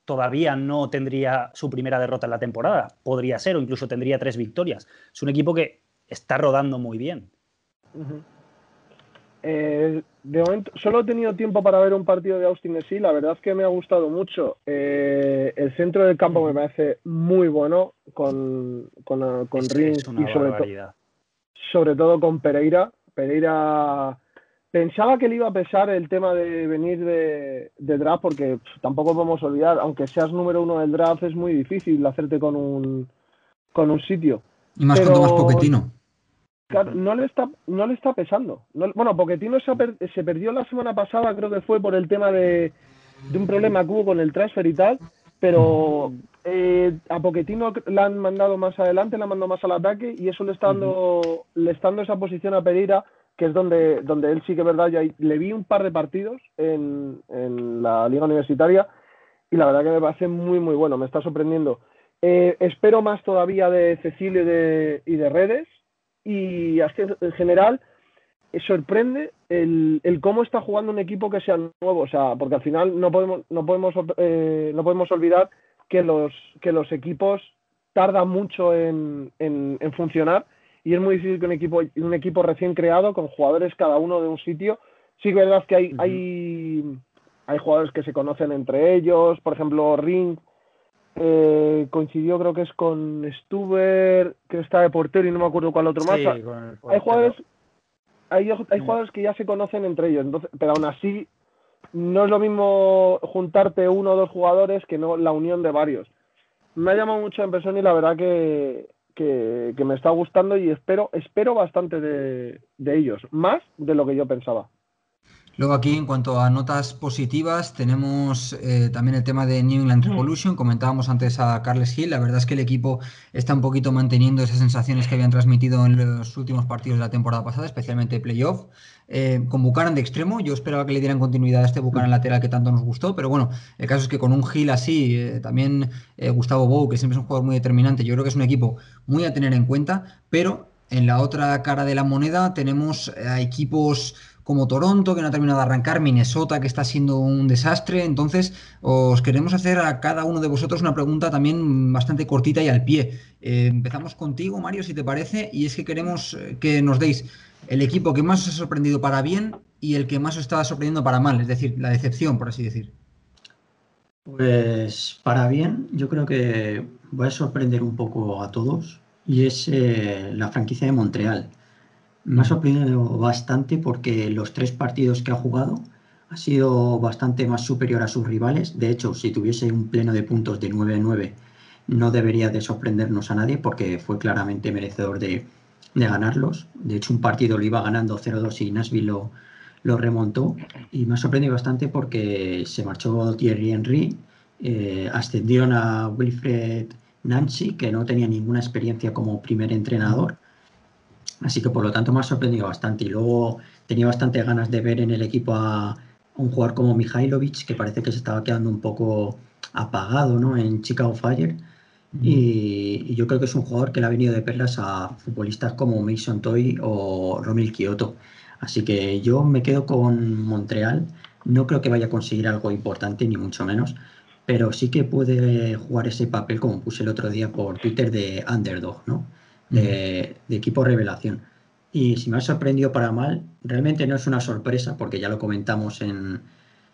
Speaker 5: todavía no tendría su primera derrota en la temporada. Podría ser, o incluso tendría tres victorias. Es un equipo que está rodando muy bien.
Speaker 2: Eh, de momento, solo he tenido tiempo para ver un partido de Austin sí. La verdad es que me ha gustado mucho. Eh, el centro del campo me parece muy bueno con, con, con Rings y sobre, sobre todo con Pereira. Pereira Pensaba que le iba a pesar el tema de venir de, draft, porque tampoco podemos olvidar, aunque seas número uno del draft, es muy difícil hacerte con un, con un sitio.
Speaker 1: Y más cuando más Poquetino.
Speaker 2: Claro, no le está, no le está pesando. bueno, Poquetino se, se, perdió la semana pasada, creo que fue por el tema de, un problema que hubo con el transfer y tal, pero eh, a Poquetino le han mandado más adelante, le han mandado más al ataque y eso le está dando, le está dando esa posición a Pereira que es donde, donde él sí que verdad, ya le vi un par de partidos en, la liga universitaria y la verdad que me parece muy muy bueno, me está sorprendiendo. Eh, espero más todavía de Cecilio y de, y de Redes y en general eh, sorprende el, cómo está jugando un equipo que sea nuevo, o sea, porque al final no podemos, no podemos, eh, no podemos olvidar que los, que los equipos tardan mucho en, en funcionar y es muy difícil que un equipo, un equipo recién creado, con jugadores cada uno de un sitio, sí que verdad que hay, hay, hay jugadores que se conocen entre ellos, por ejemplo, Ring eh, coincidió creo que es con Stuber, que está de portero y no me acuerdo cuál otro más. hay jugadores hay, hay jugadores que ya se conocen entre ellos, entonces, pero aún así no es lo mismo juntarte uno o dos jugadores que no la unión de varios. Me ha llamado mucho la impresión y la verdad que, que, me está gustando y espero, espero bastante de, ellos, más de lo que yo pensaba.
Speaker 1: Luego aquí, en cuanto a notas positivas, tenemos eh, también el tema de New England Revolution. Comentábamos antes a Carles Hill. La verdad es que el equipo está un poquito manteniendo esas sensaciones que habían transmitido en los últimos partidos de la temporada pasada, especialmente playoff. Eh, con Buchanan de extremo, yo esperaba que le dieran continuidad a este Buchanan lateral que tanto nos gustó, pero bueno, el caso es que con un Gil así, eh, también Gustavo Bou, que siempre es un jugador muy determinante, yo creo que es un equipo muy a tener en cuenta, pero en la otra cara de la moneda tenemos a equipos como Toronto, que no ha terminado de arrancar, Minnesota, que está siendo un desastre. Entonces, os queremos hacer a cada uno de vosotros una pregunta también bastante cortita y al pie. empezamos contigo, Mario, si te parece, y es que queremos que nos deis el equipo que más os ha sorprendido para bien y el que más os estaba sorprendiendo para mal, es decir, la decepción, por así decir.
Speaker 3: Pues para bien, yo creo que voy a sorprender un poco a todos y es eh, la franquicia de Montreal. Me ha sorprendido bastante porque los tres partidos que ha jugado ha sido bastante más superior a sus rivales. De hecho, si tuviese un pleno de puntos de 9-9, no debería de sorprendernos a nadie porque fue claramente merecedor de, ganarlos. De hecho, un partido lo iba ganando 0-2 y Nashville lo, remontó. Y me ha sorprendido bastante porque se marchó Thierry Henry, eh, ascendieron a Wilfred Nancy, que no tenía ninguna experiencia como primer entrenador. Así que por lo tanto me ha sorprendido bastante. Y luego tenía bastante ganas de ver en el equipo a, un jugador como Mihailovic, que parece que se estaba quedando un poco apagado ¿no? en Chicago Fire. Y, yo creo que es un jugador que le ha venido de perlas a futbolistas como Mason Toy o Romil Kyoto. Así que yo me quedo con Montreal. No creo que vaya a conseguir algo importante, ni mucho menos, pero sí que puede jugar ese papel, como puse el otro día por Twitter, de underdog, ¿no? De, equipo revelación. Y si me ha sorprendido para mal, realmente no es una sorpresa, porque ya lo comentamos en,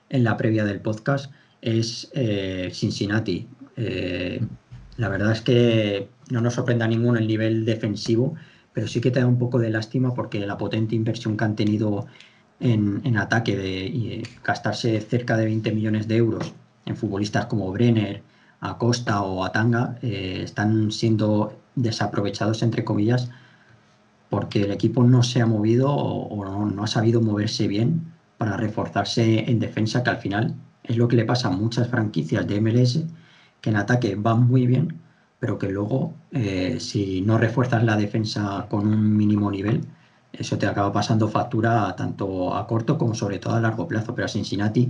Speaker 3: la previa del podcast, es eh, Cincinnati. Eh, la verdad es que no nos sorprende a ninguno el nivel defensivo, pero sí que te da un poco de lástima porque la potente inversión que han tenido en, ataque de gastarse cerca de 20 millones de euros en futbolistas como Brenner, Acosta o Atanga eh, están siendo desaprovechados, entre comillas, porque el equipo no se ha movido o, no, ha sabido moverse bien para reforzarse en defensa, que al final es lo que le pasa a muchas franquicias de MLS, que en ataque van muy bien, pero que luego, eh, si no refuerzas la defensa con un mínimo nivel, eso te acaba pasando factura tanto a corto como sobre todo a largo plazo. Pero a Cincinnati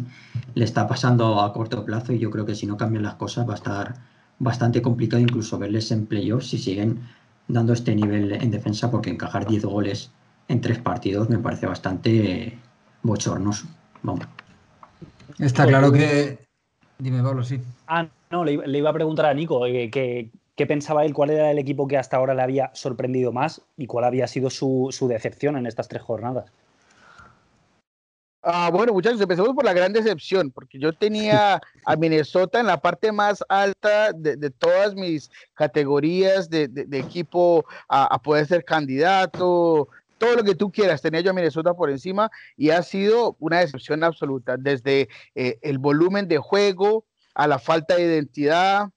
Speaker 3: le está pasando a corto plazo y yo creo que si no cambian las cosas va a estar bastante complicado incluso verles en playoffs si siguen dando este nivel en defensa porque encajar 10 goles en tres partidos me parece bastante bochornoso. Vamos.
Speaker 1: Está claro que... Dime, Pablo, sí.
Speaker 5: Ah, no, le, iba a preguntar a Nico eh, que, qué pensaba él, cuál era el equipo que hasta ahora le había sorprendido más y cuál había sido su, su decepción en estas tres jornadas.
Speaker 4: Ah, bueno, muchachos, empecemos por la gran decepción, porque yo tenía a Minnesota en la parte más alta de, todas mis categorías de, equipo a, poder ser candidato, todo lo que tú quieras, tenía yo a Minnesota por encima y ha sido una decepción absoluta, desde eh, el volumen de juego a la falta de identidad,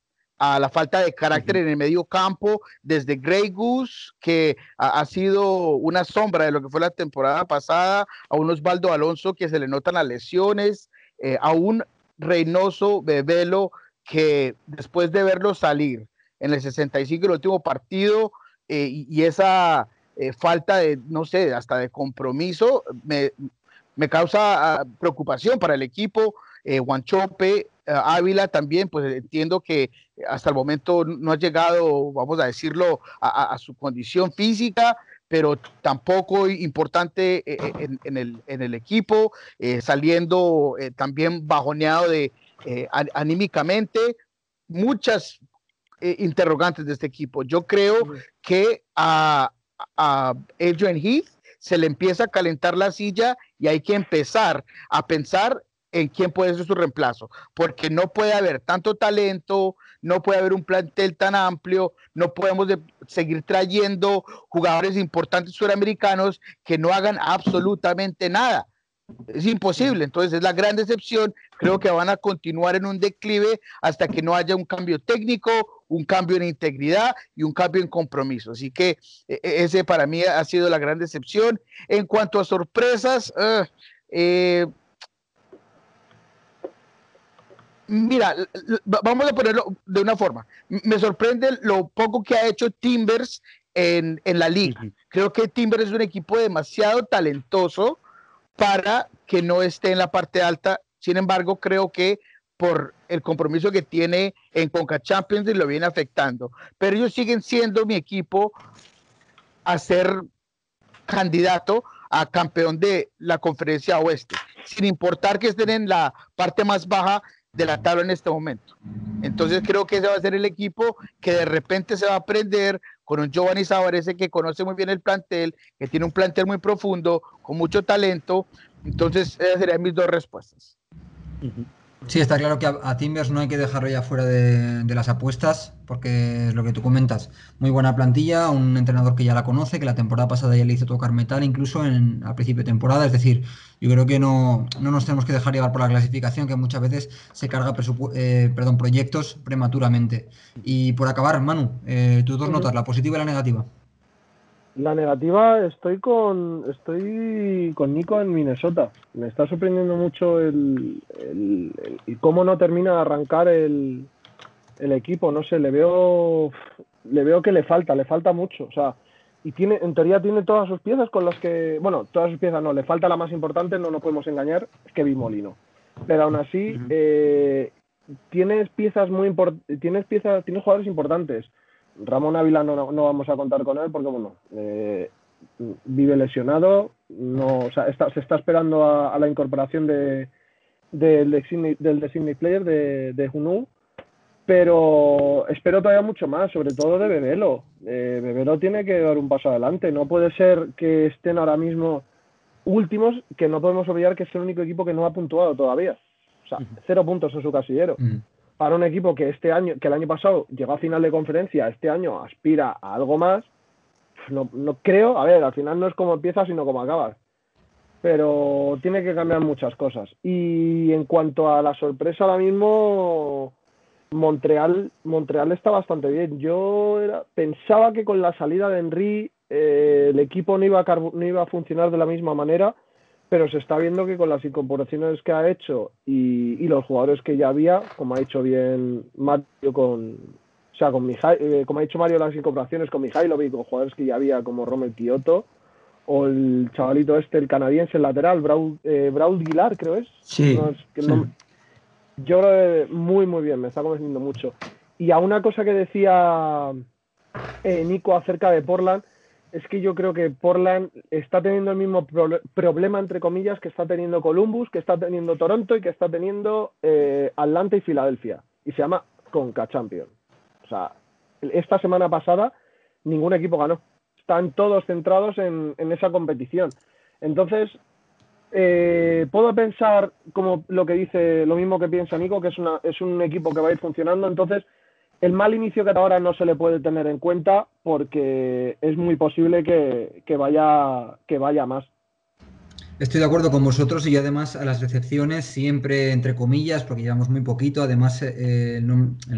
Speaker 4: a la falta de carácter en el medio campo, desde Grey Goose, que ha, sido una sombra de lo que fue la temporada pasada, a un Osvaldo Alonso que se le notan las lesiones, eh, a un Reynoso Bebelo que después de verlo salir en el 65, el último partido, eh, y, esa eh, falta de, no sé, hasta de compromiso, me, me causa ah, preocupación para el equipo. Guanchope, Ávila también, pues entiendo que hasta el momento no ha llegado, vamos a decirlo, a, su condición física, pero tampoco importante eh, eh, en, el, equipo, eh, saliendo también bajoneado de, anímicamente. Muchas interrogantes de este equipo. Yo creo que a, a Adrian Heath se le empieza a calentar la silla y hay que empezar a pensar en quién puede ser su reemplazo, porque no puede haber tanto talento, no puede haber un plantel tan amplio, no podemos seguir trayendo jugadores importantes suramericanos que no hagan absolutamente nada. Es imposible, entonces es la gran decepción. Creo que van a continuar en un declive hasta que no haya un cambio técnico, un cambio en integridad y un cambio en compromiso. Así que e, e, ese para mí ha sido la gran decepción. En cuanto a sorpresas, eh, eh Mira, vamos a ponerlo de una forma. Me sorprende lo poco que ha hecho Timbers en, la liga. Creo que Timbers es un equipo demasiado talentoso para que no esté en la parte alta. Sin embargo, creo que por el compromiso que tiene en Conca Champions lo viene afectando. Pero ellos siguen siendo mi equipo a ser candidato a campeón de la conferencia oeste, sin importar que estén en la parte más baja de la tabla en este momento. Entonces creo que ese va a ser el equipo que de repente se va a aprender con un Giovanni Savarese que conoce muy bien el plantel, que tiene un plantel muy profundo, con mucho talento. Entonces esas serían mis dos respuestas.
Speaker 1: Sí, está claro que a, Timbers no hay que dejarlo ya fuera de, las apuestas, porque es lo que tú comentas. Muy buena plantilla, un entrenador que ya la conoce, que la temporada pasada ya le hizo tocar metal, incluso en, a principio de temporada. Es decir, yo creo que no, nos tenemos que dejar llevar por la clasificación, que muchas veces se carga eh, perdón, proyectos prematuramente. Y por acabar, Manu, eh, tus dos notas, la positiva y la negativa.
Speaker 2: La negativa, estoy con estoy con Nico en Minnesota. Me está sorprendiendo mucho el, el, cómo no termina de arrancar el, el, equipo. No sé, le veo le veo que le falta, le falta mucho. O sea, y tiene en teoría tiene todas sus piezas con las que, bueno, todas sus piezas no, le falta la más importante, no nos podemos engañar, es Kevin Molino. Pero aún así, eh, tienes piezas muy tienes piezas, tienes jugadores importantes Ramón Ávila no, no, vamos a contar con él porque, bueno, eh, vive lesionado, no, o sea, se está esperando a, la incorporación de, del Designate Player de, de Hunu, pero espero todavía mucho más, sobre todo de Bebelo. Eh, Bebelo tiene que dar un paso adelante, no puede ser que estén ahora mismo últimos, que no podemos olvidar que es el único equipo que no ha puntuado todavía. O sea, cero puntos en su casillero para un equipo que este año, que el año pasado llegó a final de conferencia, este año aspira a algo más, no, creo, a ver, al final no es como empiezas, sino como acabas. Pero tiene que cambiar muchas cosas. Y en cuanto a la sorpresa ahora mismo, Montreal, Montreal está bastante bien. Yo pensaba que con la salida de Henry eh, el equipo no iba, no iba a funcionar de la misma manera pero se está viendo que con las incorporaciones que ha hecho y, los jugadores que ya había, como ha hecho bien Mario con, o sea, con eh, como ha dicho Mario las incorporaciones con Mihailovic, con jugadores que ya había como Romel Kioto, o el chavalito este, el canadiense, el lateral, Braul, eh, Guilar, creo es.
Speaker 3: Sí.
Speaker 2: yo creo que muy, muy bien, me está convenciendo mucho. Y a una cosa que decía eh, Nico acerca de Portland, es que yo creo que Portland está teniendo el mismo problema, entre comillas, que está teniendo Columbus, que está teniendo Toronto y que está teniendo eh, Atlanta y Filadelfia. Y se llama Conca Champion. O sea, esta semana pasada ningún equipo ganó. Están todos centrados en, esa competición. Entonces, eh, puedo pensar como lo que dice, lo mismo que piensa Nico, que es, una, es un equipo que va a ir funcionando. Entonces, el mal inicio que ahora no se le puede tener en cuenta porque es muy posible que, vaya, que vaya más.
Speaker 1: Estoy de acuerdo con vosotros y además a las decepciones siempre entre comillas, porque llevamos muy poquito, además eh, el,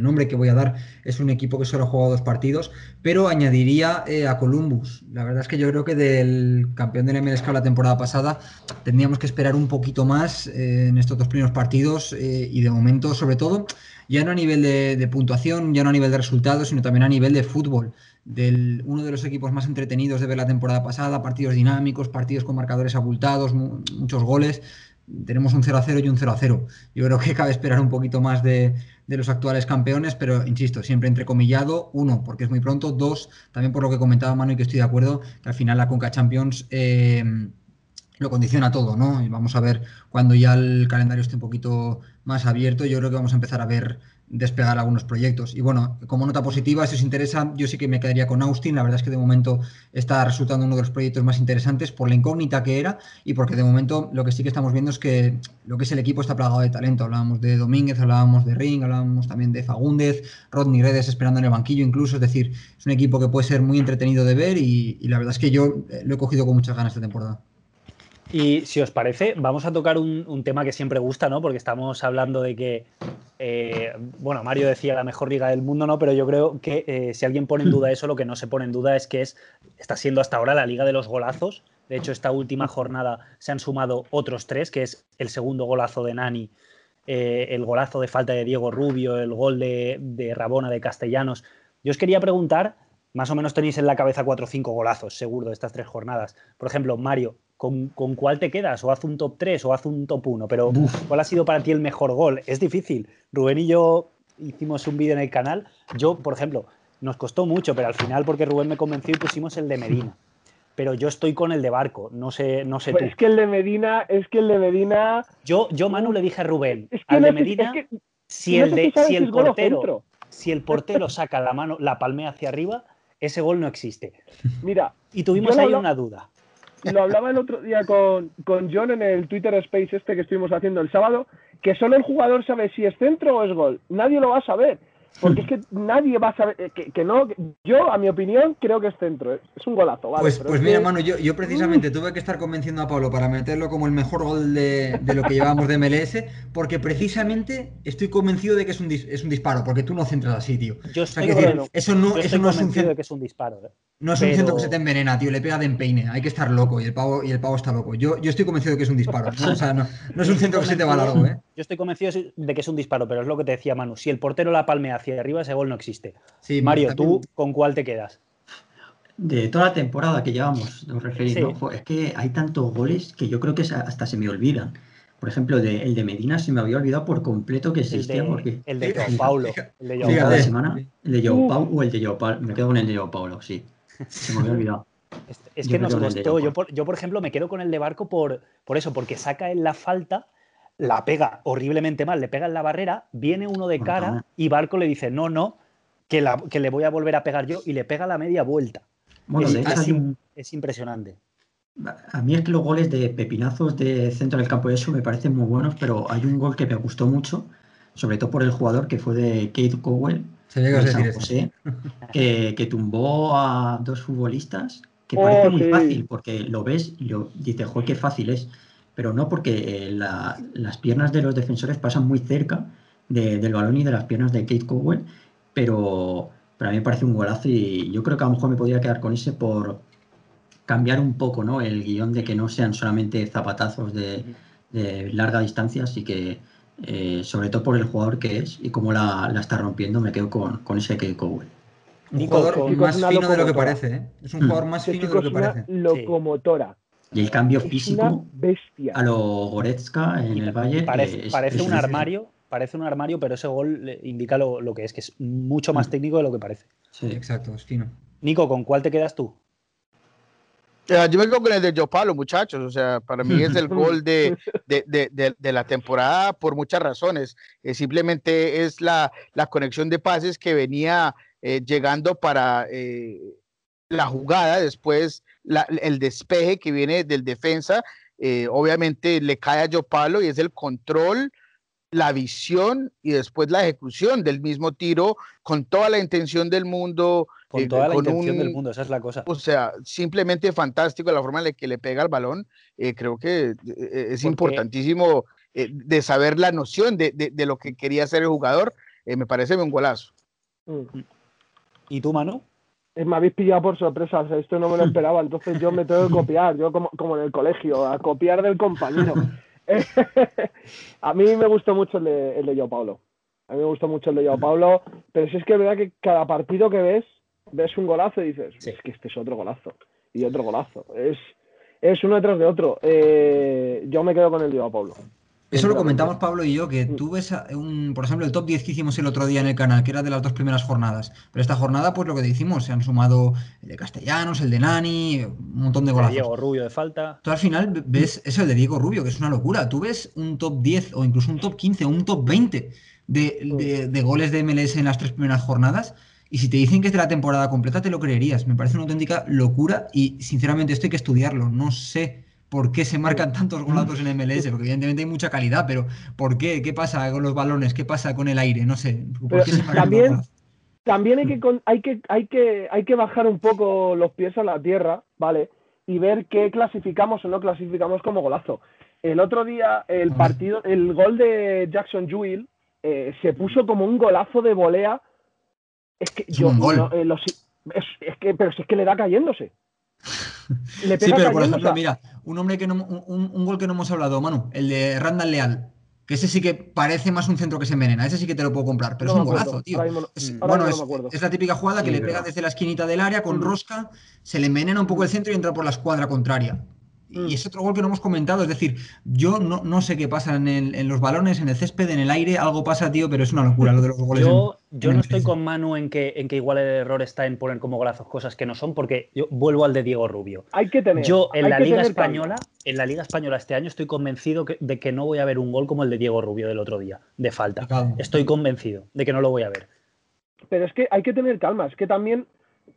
Speaker 1: nombre que voy a dar es un equipo que solo ha jugado dos partidos, pero añadiría eh, a Columbus. La verdad es que yo creo que del campeón del MLSK la temporada pasada tendríamos que esperar un poquito más eh, en estos dos primeros partidos y de momento sobre todo ya no a nivel de, puntuación, ya no a nivel de resultados, sino también a nivel de fútbol. Del, uno de los equipos más entretenidos de ver la temporada pasada, partidos dinámicos, partidos con marcadores abultados, muchos goles. Tenemos un 0 a 0 y un 0 a 0. Yo creo que cabe esperar un poquito más de, los actuales campeones, pero insisto, siempre entrecomillado. Uno, porque es muy pronto. Dos, también por lo que comentaba Manu y que estoy de acuerdo, que al final la Conca Champions. Eh, lo condiciona todo, ¿no? Y vamos a ver cuando ya el calendario esté un poquito más abierto, yo creo que vamos a empezar a ver despegar algunos proyectos. Y bueno, como nota positiva, si os interesa, yo sí que me quedaría con Austin. La verdad es que de momento está resultando uno de los proyectos más interesantes por la incógnita que era y porque de momento lo que sí que estamos viendo es que lo que es el equipo está plagado de talento. Hablábamos de Domínguez, hablábamos de Ring, hablábamos también de Fagúndez, Rodney Redes esperando en el banquillo incluso. Es decir, es un equipo que puede ser muy entretenido de ver y, y la verdad es que yo eh, lo he cogido con muchas ganas esta temporada.
Speaker 5: Y si os parece, vamos a tocar un, tema que siempre gusta, ¿no? Porque estamos hablando de que, eh, bueno, Mario decía la mejor liga del mundo, ¿no? Pero yo creo que eh, si alguien pone en duda eso, lo que no se pone en duda es que es, está siendo hasta ahora la liga de los golazos. De hecho, esta última jornada se han sumado otros tres, que es el segundo golazo de Nani, eh, el golazo de falta de Diego Rubio, el gol de, de Rabona de Castellanos. Yo os quería preguntar más o menos tenéis en la cabeza cuatro o cinco golazos, seguro, de estas tres jornadas. Por ejemplo, Mario, ¿con, cuál te quedas? O haz un top 3 o haz un top 1, pero ¿cuál ha sido para ti el mejor gol? Es difícil. Rubén y yo hicimos un vídeo en el canal. Yo, por ejemplo, nos costó mucho, pero al final, porque Rubén me convenció y pusimos el de Medina. Pero yo estoy con el de Barco, no sé, no sé
Speaker 2: pues Es que el de Medina, es que el de Medina.
Speaker 5: Yo, yo Manu, le dije a Rubén, al de Medina, si, el de, si el portero, si el portero saca la mano, la palmea hacia arriba, ese gol no existe.
Speaker 2: Mira.
Speaker 5: Y tuvimos ahí una duda
Speaker 2: lo hablaba el otro día con, con, John en el Twitter Space este que estuvimos haciendo el sábado que solo el jugador sabe si es centro o es gol. Nadie lo va a saber. Porque es que nadie va a saber eh, que, que no. Yo, a mi opinión, creo que es centro. eh. Es un golazo, ¿vale?
Speaker 1: Pues, pues
Speaker 2: es
Speaker 1: mira,
Speaker 2: que-
Speaker 1: Manu, yo, yo precisamente tuve que estar convenciendo a Pablo para meterlo como el mejor gol de, de lo que llevamos de MLS, porque precisamente estoy convencido de que es un, dis- es un disparo, porque tú no centras así, tío.
Speaker 5: Yo
Speaker 1: O sea,
Speaker 5: estoy,
Speaker 1: que decir, eso no,
Speaker 5: yo
Speaker 1: eso
Speaker 5: estoy
Speaker 1: no es un
Speaker 5: convencido
Speaker 1: centro.
Speaker 5: de que es un disparo. ¿eh?
Speaker 1: No es un centro que se te envenena, tío, le pega de empeine, hay que estar loco y el pavo, y el pavo está loco. Yo, yo estoy convencido de que es un disparo, ¿no? O sea, no, no es un centro que se te va largo, ¿eh?
Speaker 5: Yo estoy convencido de que es un disparo, pero es lo que te decía Manu. Si el portero la palmea hacia arriba, ese gol no existe.
Speaker 1: Sí,
Speaker 5: Mario,
Speaker 1: también-
Speaker 5: ¿tú con cuál te quedas?
Speaker 3: De toda la temporada que llevamos, os referís,
Speaker 5: Sí.
Speaker 3: ¿no? Jo, Es que hay tantos goles que yo creo que hasta se me olvidan. Por ejemplo, de- el de Medina se me había olvidado por completo que
Speaker 5: El
Speaker 3: existía
Speaker 5: de,
Speaker 3: porque
Speaker 5: el de Joao Paulo. El de Joao. Paulo.
Speaker 3: semana, el de Joao
Speaker 2: Uf.
Speaker 3: Pau o el de Joao Paulo. Me quedo con el de Joao Paulo, sí. Se me había olvidado.
Speaker 5: Es, que nos costó. Yo por, yo, por ejemplo, me quedo con el de Barco por, por eso, porque saca en la falta, la pega horriblemente mal, le pega en la barrera, viene uno de cara y Barco le dice, no, no, que, la, que le voy a volver a pegar yo y le pega la media vuelta.
Speaker 3: Bueno,
Speaker 5: es,
Speaker 3: de hecho
Speaker 5: es
Speaker 3: un-
Speaker 5: impresionante.
Speaker 3: A mí es que los goles de pepinazos de centro del campo y eso me parecen muy buenos, pero hay un gol que me gustó mucho, sobre todo por el jugador que fue de Kate Cowell, de
Speaker 1: a
Speaker 3: San. José, que, que tumbó a dos futbolistas, que
Speaker 2: Oh,
Speaker 3: parece muy
Speaker 2: sí.
Speaker 3: fácil, porque lo ves y lo, dices, joder, qué fácil es, pero no porque eh, la- las piernas de los defensores pasan muy cerca de- del balón y de las piernas de Kate Cowell, pero, pero a mí me parece un golazo y yo creo que a lo mejor me podría quedar con ese por cambiar un poco ¿no? el guion de que no sean solamente zapatazos de, de larga distancia, así que eh, sobre todo por el jugador que es y cómo la, la está rompiendo, me quedo con, con ese Kate Cowell.
Speaker 1: Un
Speaker 5: Nico,
Speaker 1: jugador más fino de lo que parece, ¿eh? Es un
Speaker 3: Mm.
Speaker 1: jugador más fino de lo
Speaker 2: es
Speaker 1: que
Speaker 2: una
Speaker 1: parece.
Speaker 2: locomotora.
Speaker 3: Y el cambio
Speaker 2: Es
Speaker 3: físico
Speaker 2: bestia.
Speaker 3: a lo Goretzka en
Speaker 5: Y
Speaker 3: el
Speaker 5: parece
Speaker 3: eh, es-
Speaker 5: parece
Speaker 3: es
Speaker 5: un armario, parece un armario, pero ese gol le indica lo, lo que es, que es mucho más
Speaker 3: Mm.
Speaker 5: técnico de lo que parece.
Speaker 3: Sí.
Speaker 1: Exacto, es fino.
Speaker 5: Nico, ¿con cuál te quedas tú?
Speaker 4: Yo me quedo con el de Joe Palo, muchachos. O sea, para mí es el gol de, de, de- de- la temporada por muchas razones. Eh, simplemente es la, la conexión de pases que venía eh, llegando para eh, la jugada, después la- el despeje que viene del defensa. eh, obviamente le cae a Joe Palo y es el control, la visión y después la ejecución del mismo tiro con toda la intención del mundo.
Speaker 5: Con
Speaker 4: eh,
Speaker 5: toda la
Speaker 4: con
Speaker 5: intención del
Speaker 4: un-
Speaker 5: mundo, esa es la cosa.
Speaker 4: o sea, simplemente fantástico la forma en la que le pega el balón. eh, creo que eh, es
Speaker 5: Porque-
Speaker 4: importantísimo eh, de saber la noción de, de- de lo que quería hacer el jugador. eh, me parece un golazo.
Speaker 2: Mm.
Speaker 5: ¿Y tú, Manu?
Speaker 2: Me habéis pillado por sorpresa, o sea, esto no me lo esperaba, entonces yo me tengo que copiar, yo como, como en el colegio, a copiar del compañero. a mí me gustó mucho el de, el de Joao Paulo. A mí me gustó mucho el de Joao Paulo, pero si es que es verdad que cada partido que ves, ves un golazo y dices,
Speaker 5: Sí.
Speaker 2: es que este es otro golazo, y otro golazo. Es, es uno detrás de otro. Eh, yo me quedo con el de Joao Paulo.
Speaker 1: Eso lo comentamos Pablo y yo, que tú ves, un, por ejemplo, el top 10 que hicimos el otro día en el canal, que era de las dos primeras jornadas. Pero esta jornada, pues lo que decimos, se han sumado el de Castellanos, el de Nani, un montón de golazos.
Speaker 5: Diego Rubio de falta.
Speaker 1: Tú al final ve- ves eso el de Diego Rubio, que es una locura. Tú ves un top 10 o incluso un top 15 o un top 20 de, de- de goles de MLS en las tres primeras jornadas. Y si te dicen que es de la temporada completa, te lo creerías. Me parece una auténtica locura y sinceramente esto hay que estudiarlo. No sé por qué se marcan tantos golazos en MLS, porque evidentemente hay mucha calidad, pero ¿por qué? ¿Qué pasa con los balones? ¿Qué pasa con el aire? No sé. ¿Por
Speaker 2: Pero
Speaker 1: qué se marcan
Speaker 2: también-
Speaker 1: golazos?
Speaker 2: también hay que, hay, que, hay, que, hay que bajar un poco los pies a la tierra, ¿vale? Y ver qué clasificamos o no clasificamos como golazo. El otro día, el partido, el gol de Jackson Jewell eh, se puso como un golazo de volea. Es que
Speaker 1: Es
Speaker 2: yo.
Speaker 1: un gol.
Speaker 2: no, eh, los- es, es que, pero si es que le da cayéndose. Le
Speaker 1: Sí, pero por ejemplo, mira, un hombre que no, un, un gol que no hemos hablado, Manu, el de Randall Leal, que ese sí que parece más un centro que se envenena, ese sí que te lo puedo comprar, pero
Speaker 2: no
Speaker 1: es un golazo, tío.
Speaker 2: ahora mismo no-
Speaker 1: Es-
Speaker 2: ahora
Speaker 1: bueno,
Speaker 2: mismo
Speaker 1: es,
Speaker 2: no
Speaker 1: la típica jugada que
Speaker 3: Sí,
Speaker 1: le pega
Speaker 3: verdad.
Speaker 1: desde la esquinita del área con
Speaker 2: Mm.
Speaker 1: rosca, se le envenena un poco el centro y entra por la escuadra contraria.
Speaker 2: Mm.
Speaker 1: Y es otro gol que no hemos comentado, es decir, yo no, no sé qué pasa en, el- en los balones, en el césped, en el aire, algo pasa, tío, pero es una locura lo de los goles.
Speaker 5: Yo,
Speaker 1: en-
Speaker 5: yo
Speaker 1: en
Speaker 5: no estoy con Manu en que, en que igual el error está en poner como golazos cosas que no son, porque yo vuelvo al de Diego Rubio.
Speaker 2: hay que tener.
Speaker 5: Yo en la Liga. Española, en la Liga Española este año estoy convencido que- de que no voy a ver un gol como el de Diego Rubio del otro día, de falta. Estoy convencido de que no lo voy a ver.
Speaker 2: pero es que hay que tener calma. Es que también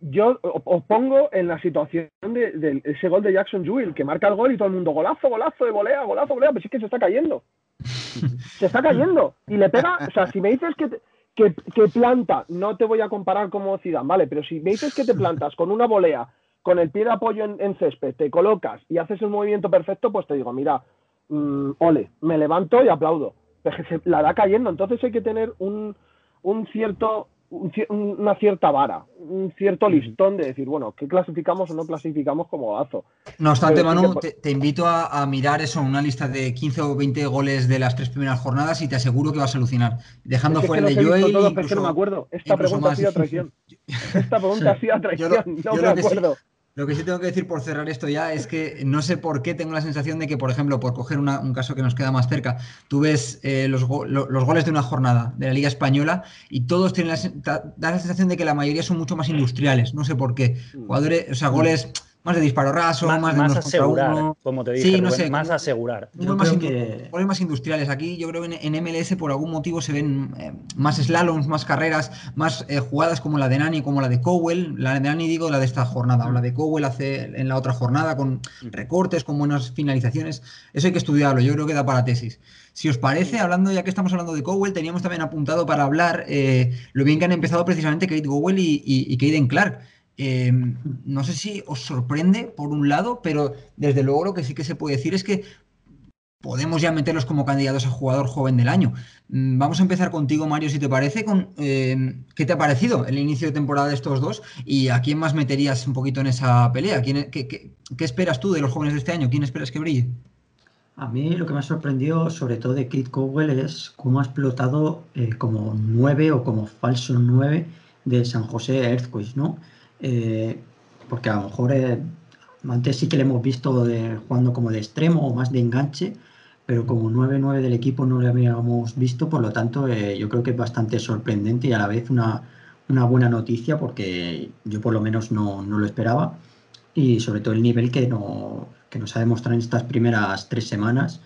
Speaker 2: yo os pongo en la situación de, de ese gol de Jackson Jewell, que marca el gol y todo el mundo golazo, golazo de volea, golazo, volea, pero si es que se está cayendo. Se está cayendo y le pega, o sea, si me dices que, que, que, planta, no te voy a comparar como Zidane, ¿vale? Pero si me dices que te plantas con una volea, con el pie de apoyo en, en césped, te colocas y haces el movimiento perfecto, pues te digo, mira, mmm, ole, me levanto y aplaudo. Pero que se la da cayendo, entonces hay que tener un, un cierto una cierta vara, un cierto listón de decir, bueno, ¿qué clasificamos o no clasificamos como golazo?
Speaker 1: No obstante, Manu, te, te, invito a, a, mirar eso, una lista de 15 o 20 goles de las tres primeras jornadas y te aseguro que vas a alucinar. Dejando
Speaker 2: es que
Speaker 1: fuera
Speaker 2: es
Speaker 1: el de Joel.
Speaker 2: Todo, incluso, no me acuerdo. Esta pregunta más... ha sido traición. Esta pregunta ha sido traición. Yo, no yo me acuerdo.
Speaker 1: Sí. Lo que sí tengo que decir por cerrar esto ya es que no sé por qué tengo la sensación de que, por ejemplo, por coger una, un caso que nos queda más cerca, tú ves eh, los, go los, goles de una jornada de la Liga Española y todos tienen la, da la sensación de que la mayoría son mucho más industriales. No sé por qué. Jugadores, o sea, goles más de disparo raso, más, más de
Speaker 5: más asegurar, uno. como te dije,
Speaker 1: sí, no sé,
Speaker 5: más asegurar.
Speaker 1: Yo más, que... más industriales. Aquí yo creo que en, en, MLS por algún motivo se ven eh, más slaloms, más carreras, más eh, jugadas como la de Nani, como la de Cowell. La de Nani digo la de esta jornada, o la de Cowell hace en la otra jornada con recortes, con buenas finalizaciones. Eso hay que estudiarlo, yo creo que da para tesis. Si os parece, hablando ya que estamos hablando de Cowell, teníamos también apuntado para hablar eh, lo bien que han empezado precisamente Kate Cowell y, y, y Kaden Clark. Eh, no sé si os sorprende por un lado, pero desde luego lo que sí que se puede decir es que podemos ya meterlos como candidatos a jugador joven del año. Vamos a empezar contigo, Mario, si te parece, eh, qué te ha parecido el inicio de temporada de estos dos y a quién más meterías un poquito en esa pelea. ¿Quién, qué, esperas tú de los jóvenes de este año? ¿Quién esperas que brille?
Speaker 3: A mí lo que me ha sorprendido sobre todo de Kate Cowell es cómo ha explotado eh, como nueve o como falso nueve de San José Earthquakes, ¿no? Eh, porque a lo mejor eh, antes sí que le hemos visto de, jugando como de extremo o más de enganche, pero como 9-9 del equipo no le habíamos visto, por lo tanto eh, yo creo que es bastante sorprendente y a la vez una, una buena noticia porque yo por lo menos no, no, lo esperaba. Y sobre todo el nivel que, no, que nos ha demostrado en estas primeras tres semanas.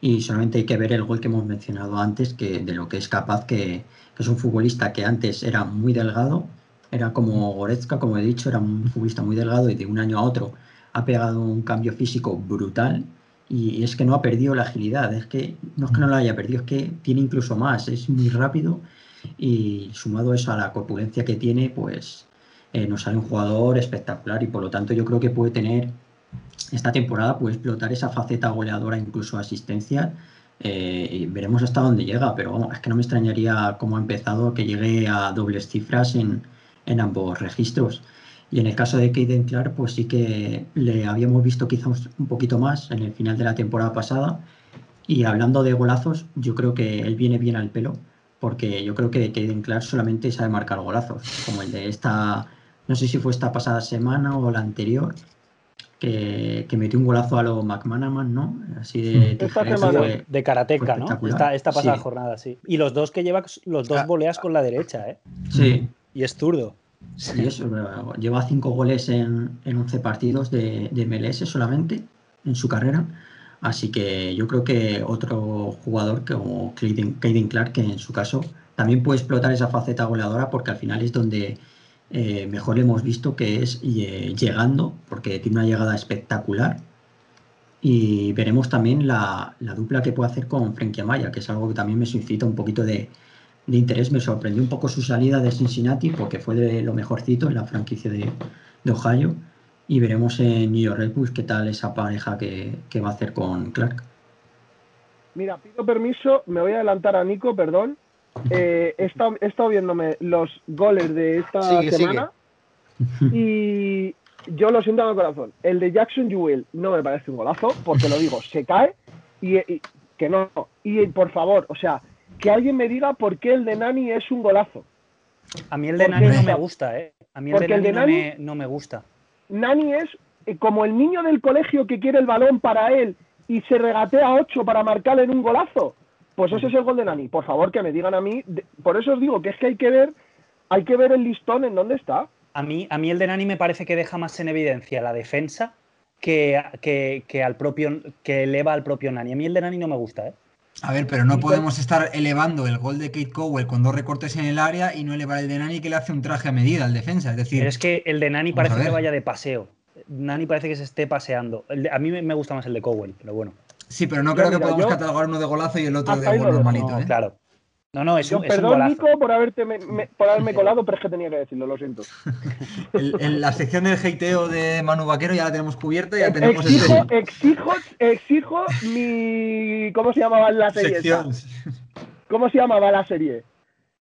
Speaker 3: Y solamente hay que ver el gol que hemos mencionado antes, que de lo que es capaz, que, que es un futbolista que antes era muy delgado era como Goretzka, como he dicho, era un futbolista muy delgado y de un año a otro ha pegado un cambio físico brutal y es que no ha perdido la agilidad, es que no es que no la haya perdido, es que tiene incluso más, es muy rápido y sumado eso a la corpulencia que tiene, pues eh, nos sale un jugador espectacular y por lo tanto yo creo que puede tener esta temporada, puede explotar esa faceta goleadora, incluso asistencia. Eh, y veremos hasta dónde llega, pero vamos, es que no me extrañaría cómo ha empezado que llegue a dobles cifras en, en ambos registros. Y en el caso de Kaden Clark, pues sí que le habíamos visto quizás un poquito más en el final de la temporada pasada. Y hablando de golazos, yo creo que él viene bien al pelo, porque yo creo que Kaden Clark solamente sabe marcar golazos, como el de esta, no sé si fue esta pasada semana o la anterior, que, que metió un golazo a lo McManaman, ¿no? Así de,
Speaker 5: de, de karateca, ¿no? Esta, esta pasada sí. jornada, sí. Y los dos que lleva, los dos ah, voleas con la derecha, ¿eh?
Speaker 3: Sí.
Speaker 5: Y es zurdo.
Speaker 3: Sí, eso, lleva cinco goles en, en 11 partidos de, MLS solamente en su carrera. Así que yo creo que otro jugador como Caden Clark, que en su caso también puede explotar esa faceta goleadora porque al final es donde eh, mejor le hemos visto que es eh, llegando, porque tiene una llegada espectacular. Y veremos también la, la dupla que puede hacer con Frenkie Amaya, que es algo que también me suscita un poquito de, de interés. Me sorprendió un poco su salida de Cincinnati porque fue de lo mejorcito en la franquicia de, de Ohio. Y veremos en New York Red Bulls qué tal esa pareja que, que, va a hacer con Clark.
Speaker 2: Mira, pido permiso, me voy a adelantar a Nico, perdón. Eh, he, estado, he, estado, viéndome los goles de esta sigue, semana sigue. y yo lo siento en el corazón. El de Jackson Jewell no me parece un golazo, porque lo digo, se cae y, y que no. Y por favor, o sea, que alguien me diga por qué el de Nani es un golazo.
Speaker 5: A mí el de Nani no me gusta, ¿eh? A mí el de Nani, el de Nani no, me, no, me, gusta.
Speaker 2: Nani es eh, como el niño del colegio que quiere el balón para él y se regatea ocho para marcarle en un golazo. Pues ese es el gol de Nani. Por favor, que me digan a mí. Por eso os digo que es que hay que ver, hay que ver el listón en dónde está.
Speaker 5: A mí, a mí el de Nani me parece que deja más en evidencia la defensa que, que, que, al propio, que eleva al propio Nani. A mí el de Nani no me gusta, ¿eh?
Speaker 1: A ver, pero no podemos estar elevando el gol de Kate Cowell con dos recortes en el área y no elevar el de Nani que le hace un traje a medida al defensa. Es decir,
Speaker 5: pero es que el de Nani parece que vaya de paseo. Nani parece que se esté paseando. A mí me gusta más el de Cowell, pero bueno.
Speaker 1: Sí, pero no creo que podamos catalogar uno de golazo y el otro de gol normalito. ¿eh?
Speaker 5: Claro. No, no, es,
Speaker 2: perdón, Nico, por, haberte por haberme colado, pero es que tenía que decirlo, lo siento.
Speaker 1: en la sección del hateo de Manu Vaquero ya la tenemos cubierta. Ya tenemos
Speaker 2: exijo, exijo, exijo mi. ¿Cómo se llamaba la serie? ¿Cómo se llamaba la serie?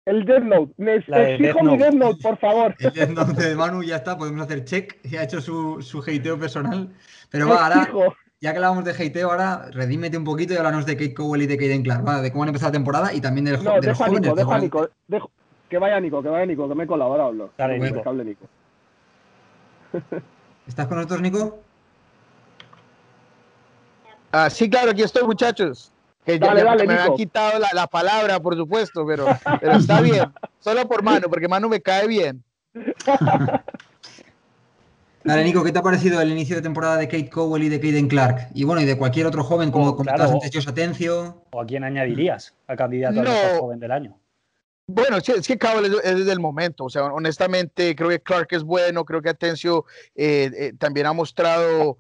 Speaker 2: El Death Note. Me exijo mi Death Note, por favor.
Speaker 1: El Death Note de Manu ya está, podemos hacer check. Ya ha hecho su, su hateo personal. Pero va, ahora ya que hablábamos de hateo, ahora redímete un poquito y háblanos de Kate Cowell y de Kaden Clark, ¿vale? de cómo han empezado la temporada y también del
Speaker 2: no, de los jóvenes. Nico, deja Nico, que vaya Nico, que vaya Nico, que me he colado, ahora hablo. Dale, Nico. Que hable Nico.
Speaker 1: ¿Estás con nosotros, Nico?
Speaker 4: Ah, sí, claro, aquí estoy, muchachos. Que dale, ya, dale, me han quitado la, la, palabra, por supuesto, pero, pero está bien. Solo por mano, porque mano me cae bien.
Speaker 1: Dale, Nico, ¿qué te ha parecido el inicio de temporada de Kate Cowell y de Kaden Clark? Y bueno, y de cualquier otro joven, como oh, comentabas antes, Jos Atencio.
Speaker 5: ¿O a quién añadirías al candidato al mejor joven del año?
Speaker 4: Bueno, es que Cowell es, desde el momento. O sea, honestamente, creo que Clark es bueno. Creo que Atencio eh, eh, también ha mostrado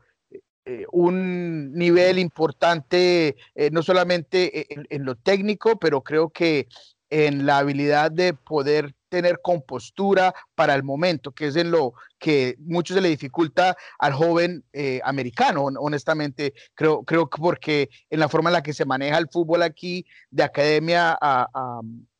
Speaker 4: eh, un nivel importante, no solamente en lo técnico, pero creo que en la habilidad de poder tener compostura para el momento, que es en lo que mucho se le dificulta al joven eh, americano, honestamente, creo, creo que porque en la forma en la que se maneja el fútbol aquí, de academia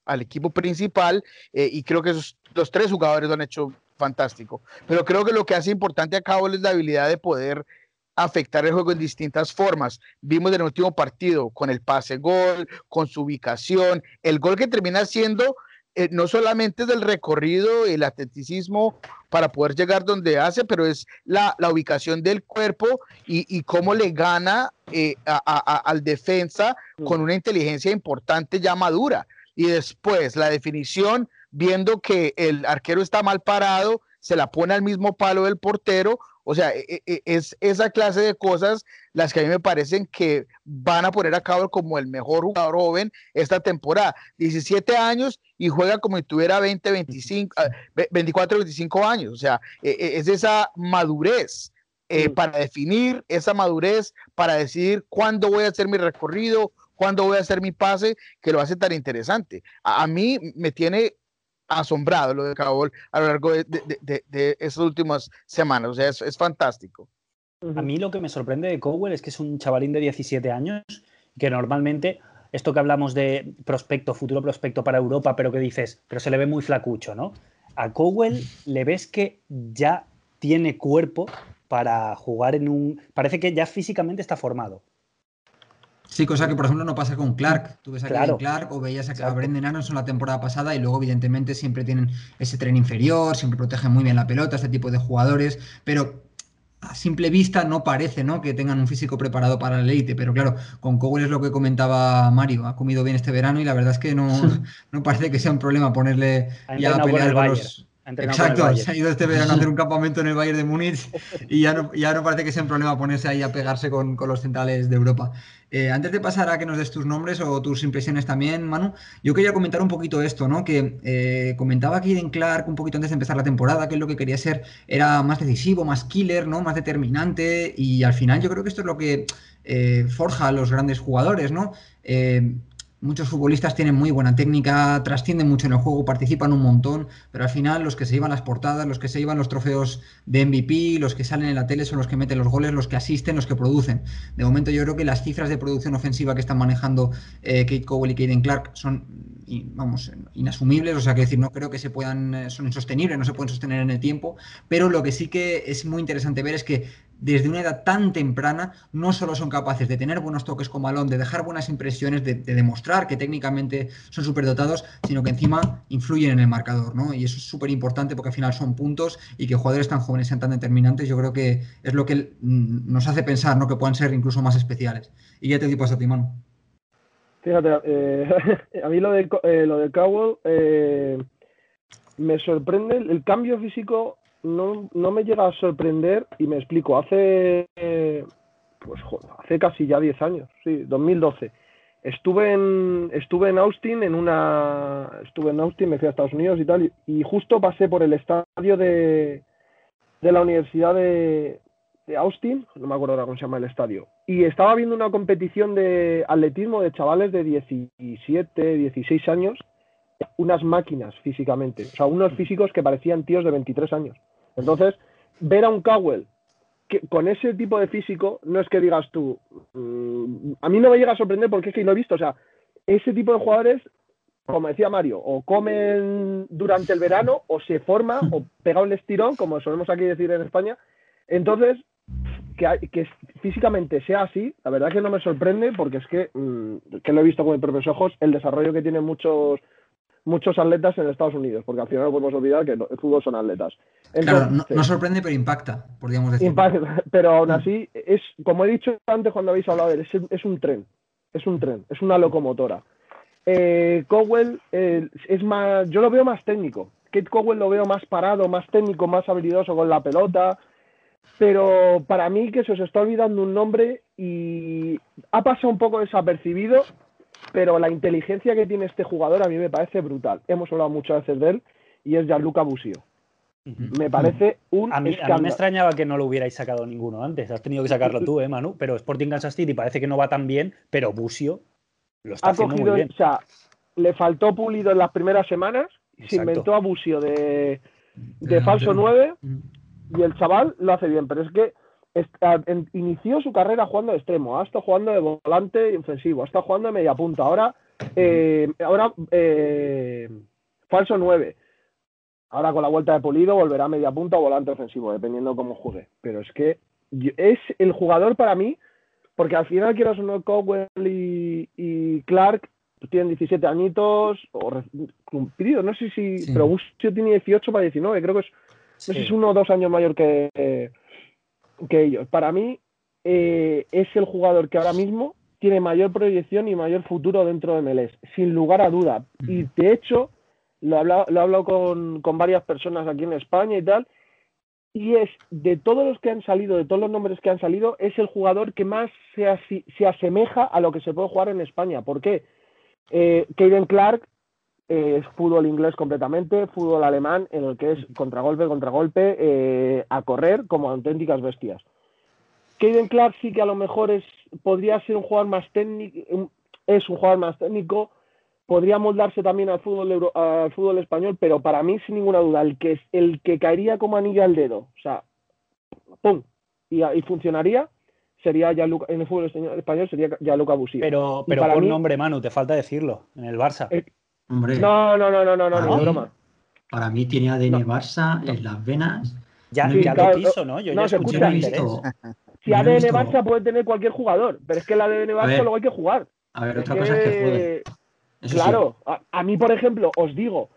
Speaker 4: al equipo principal, eh, y creo que esos, los tres jugadores lo han hecho fantástico. Pero creo que lo que hace importante a Cabo es la habilidad de poder afectar el juego en distintas formas. Vimos en el último partido con el pase gol, con su ubicación, el gol que termina siendo eh, no solamente del recorrido, el atleticismo para poder llegar donde hace, pero es la, ubicación del cuerpo y, cómo le gana eh, al defensa con una inteligencia importante ya madura. Y después la definición, viendo que el arquero está mal parado, se la pone al mismo palo del portero. O sea, e, e, es esa clase de cosas las que a mí me parecen que van a poner a cabo como el mejor jugador joven esta temporada. 17 años y juega como si tuviera 20, 25, 24, 25 años. O sea, e, es esa madurez. Eh, para definir esa madurez, para decidir cuándo voy a hacer mi recorrido, cuándo voy a hacer mi pase, que lo hace tan interesante. A, mí me tiene asombrado lo de Cabol a lo largo de, de, últimas semanas. O sea, es, es fantástico.
Speaker 5: A mí lo que me sorprende de Cowell es que es un chavalín de 17 años que normalmente esto que hablamos de prospecto, futuro prospecto para Europa, pero que dices, pero se le ve muy flacucho, ¿no? A Cowell le ves que ya tiene cuerpo para jugar en un... Parece que ya físicamente está formado.
Speaker 1: Sí, cosa que por ejemplo no pasa con Clark. Tú ves a Clark o veías a, a Brendan Aronson la temporada pasada y luego evidentemente siempre tienen ese tren inferior, siempre protegen muy bien la pelota, este tipo de jugadores, pero a simple vista no parece ¿no? que tengan un físico preparado para el elite, pero claro, con Cowell es lo que comentaba Mario, ha comido bien este verano y la verdad es que no, no parece que sea un problema ponerle ya a pelear con los, Exacto, se ha ido este verano a hacer un campamento en el Bayern de Múnich y ya no, ya no parece que sea un problema ponerse ahí a pegarse con, los centrales de Europa. Eh, antes de pasar a que nos des tus nombres o tus impresiones también, Manu, yo quería comentar un poquito esto, ¿no? Que eh, comentaba en Clark un poquito antes de empezar la temporada, que lo que quería ser era más decisivo, más killer, ¿no? Más determinante y al final yo creo que esto es lo que eh, forja a los grandes jugadores, ¿no? Muchos futbolistas tienen muy buena técnica, trascienden mucho en el juego, participan un montón, pero al final los que se llevan las portadas, los que se llevan los trofeos de MVP, los que salen en la tele son los que meten los goles, los que asisten, los que producen. De momento yo creo que las cifras de producción ofensiva que están manejando eh, Kate Cowell y Kaden Clark son vamos, inasumibles, o sea, que decir, no creo que se puedan, eh, son insostenibles, no se pueden sostener en el tiempo, pero lo que sí que es muy interesante ver es que desde una edad tan temprana, no solo son capaces de tener buenos toques con balón, de dejar buenas impresiones, de, demostrar que técnicamente son superdotados, sino que encima influyen en el marcador, ¿no? Y eso es súper importante porque al final son puntos y que jugadores tan jóvenes sean tan determinantes, yo creo que es lo que mm, nos hace pensar, ¿no? Que puedan ser incluso más especiales. Y ya te digo a ti, mano.
Speaker 2: Fíjate, eh, a mí lo de, eh, lo de Cowell eh, me sorprende el cambio físico no, no me llega a sorprender y me explico. Hace, pues, hace casi ya 10 años, sí, 2012. Estuve en, estuve en Austin, en una, estuve en Austin, me fui a Estados Unidos y tal, y, justo pasé por el estadio de, de la Universidad de, de Austin, no me acuerdo ahora cómo se llama el estadio, y estaba viendo una competición de atletismo de chavales de 17, 16 años, unas máquinas físicamente, o sea, unos físicos que parecían tíos de 23 años. Entonces, ver a un Cowell que, con ese tipo de físico, no es que digas tú, mm, a mí no me llega a sorprender porque es que lo he visto, o sea, ese tipo de jugadores, como decía Mario, o comen durante el verano, o se forma, o pega un estirón, como solemos aquí decir en España. Entonces, que, que físicamente sea así, la verdad que no me sorprende porque es que, mm, que lo he visto con mis propios ojos, el desarrollo que tienen muchos muchos atletas en Estados Unidos, porque al final no podemos olvidar que el fútbol son atletas.
Speaker 1: claro, no, sorprende, pero impacta, podríamos decir.
Speaker 2: Impacta, pero aún así, es, como he dicho antes cuando habéis hablado de él, es, un tren, es un tren, es una locomotora. Eh, Cowell eh, es más, yo lo veo más técnico. Kate Cowell lo veo más parado, más técnico, más habilidoso con la pelota, pero para mí que se os está olvidando un nombre y ha pasado un poco desapercibido, pero la inteligencia que tiene este jugador a mí me parece brutal. Hemos hablado muchas veces de él y es Gianluca Busio. Me parece un
Speaker 5: a mí, a mí, me extrañaba que no lo hubierais sacado ninguno antes. Has tenido que sacarlo tú, ¿eh, Manu? Pero Sporting Kansas City parece que no va tan bien, pero Busio lo está haciendo muy bien.
Speaker 2: O sea, le faltó pulido en las primeras semanas, se inventó a Busio de, de falso 9 y el chaval lo hace bien, pero es que inició su carrera jugando de extremo, ha estado jugando de volante ofensivo, ha estado jugando de media punta, ahora, eh, ahora eh, falso 9. Ahora con la vuelta de Pulido volverá a media punta o volante ofensivo, dependiendo cómo juegue. Pero es que es el jugador para mí, porque al final quiero no Cowell y, y Clark tienen 17 añitos o cumplidos, no sé si, pero Busio tiene 18 para 19, creo que es, no sé si es uno o dos años mayor que, que ellos. Para mí eh, es el jugador que ahora mismo tiene mayor proyección y mayor futuro dentro de MLS, sin lugar a duda. Y de hecho, lo he hablado, lo he hablado con, con, varias personas aquí en España y tal, y es de todos los que han salido, de todos los nombres que han salido, es el jugador que más se, se asemeja a lo que se puede jugar en España. ¿Por qué? Eh, Clark eh, es fútbol inglés completamente, fútbol alemán, en el que es contragolpe, contragolpe, eh, a correr como auténticas bestias. Caden Clark sí que a lo mejor es, podría ser un jugador más técnico, es un jugador más técnico, podría moldarse también al fútbol, al fútbol español, pero para mí, sin ninguna duda, el que, el que caería como anillo al dedo, o sea, ¡pum! Y, funcionaría, sería ya en el fútbol español sería ya Luca Busio.
Speaker 5: Pero, pero por nombre, Manu, te falta decirlo, en el Barça.
Speaker 2: Eh, no, no, no, no, no, no, broma.
Speaker 3: Para mí tiene ADN Barça en las venas.
Speaker 5: Ya, no ya lo quiso, ¿no? Yo ya escuché
Speaker 2: Si ADN Barça puede tener cualquier jugador, pero es que el ADN Barça luego hay que jugar.
Speaker 3: A ver, otra cosa es que juegue.
Speaker 2: claro, a, mí, por ejemplo, os digo,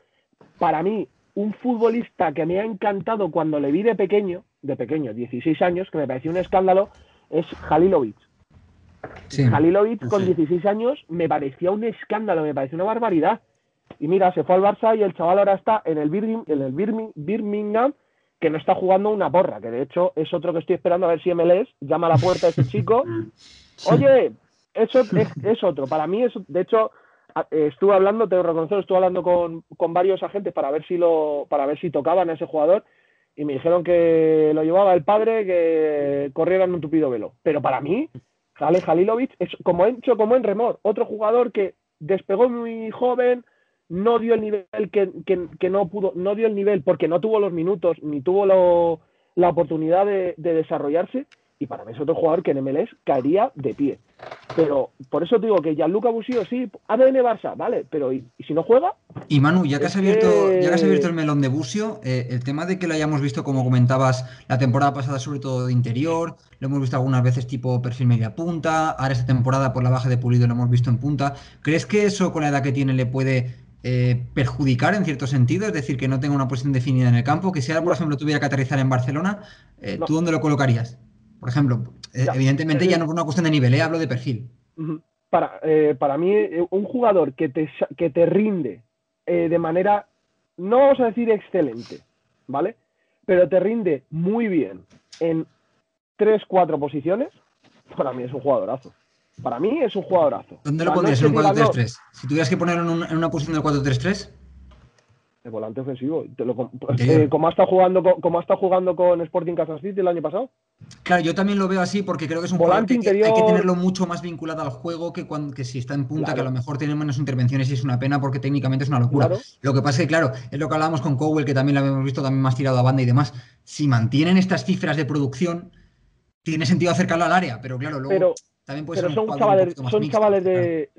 Speaker 2: para mí, un futbolista que me ha encantado cuando le vi de pequeño, de pequeño, 16 años, que me pareció un escándalo, es Halilovic. Sí. Halilovic con 16 años me parecía un escándalo, me parecía una barbaridad. Y mira, se fue al Barça y el chaval ahora está en el, Birmingham, en el Birmingham, que no está jugando una porra, que de hecho es otro que estoy esperando a ver si MLS llama a la puerta a ese chico. Oye, eso es, otro. Para mí, es, de hecho, estuve hablando, tengo que reconocer, estuve hablando con, con, varios agentes para ver si lo, para ver si tocaban a ese jugador y me dijeron que lo llevaba el padre, que corriera en un tupido velo. Pero para mí, Jale Jalilovic es como he hecho como en Remor, otro jugador que despegó muy joven, no dio el nivel que, no pudo, no dio el nivel porque no tuvo los minutos ni tuvo la oportunidad de, desarrollarse. Y para mí es otro jugador que en MLS caería de pie. Pero por eso digo que Gianluca Busio sí, ADN Barça, vale, pero ¿y, si no juega?
Speaker 1: Y Manu, ya que, has abierto, ya que has abierto el melón de Busio, eh, el tema de que lo hayamos visto, como comentabas, la temporada pasada, sobre todo de interior, lo hemos visto algunas veces tipo perfil media punta, ahora esta temporada por la baja de Pulido lo hemos visto en punta. ¿Crees que eso con la edad que tiene le puede eh, perjudicar en cierto sentido, es decir, que no tenga una posición definida en el campo, que si ahora, por ejemplo, tuviera que aterrizar en Barcelona, eh, ¿tú dónde lo colocarías? Por ejemplo, eh, evidentemente ya no es una cuestión de nivel, hablo de perfil.
Speaker 2: Para, para mí, un jugador que te, que te rinde de manera, no vamos a decir excelente, ¿vale? Pero te rinde muy bien en 3-4 posiciones, para mí es un jugadorazo. Para mí es un jugadorazo.
Speaker 1: ¿Dónde lo pondrías en un 4-3-3? Si tuvieras que ponerlo en, una posición del 4-3-3.
Speaker 2: El volante ofensivo. Eh, como, ha estado jugando con, como jugando con Sporting Kansas City el año pasado.
Speaker 1: Claro, yo también lo veo así porque creo que es un
Speaker 2: Volante
Speaker 1: jugador que, que hay que
Speaker 2: interior.
Speaker 1: tenerlo mucho más vinculado al juego que, cuando, que si está en punta, que a lo mejor tiene menos intervenciones y es una pena porque técnicamente es una locura.
Speaker 2: Claro.
Speaker 1: Lo que pasa es que, claro, es lo que hablábamos con Cowell, que también lo habíamos visto también más tirado a banda y demás. Si mantienen estas cifras de producción, tiene sentido acercarlo al área, pero claro, luego
Speaker 2: Pero,
Speaker 1: también puede
Speaker 2: pero
Speaker 1: ser
Speaker 2: son chavales, son
Speaker 1: mixto,
Speaker 2: chavales
Speaker 1: claro.
Speaker 2: de.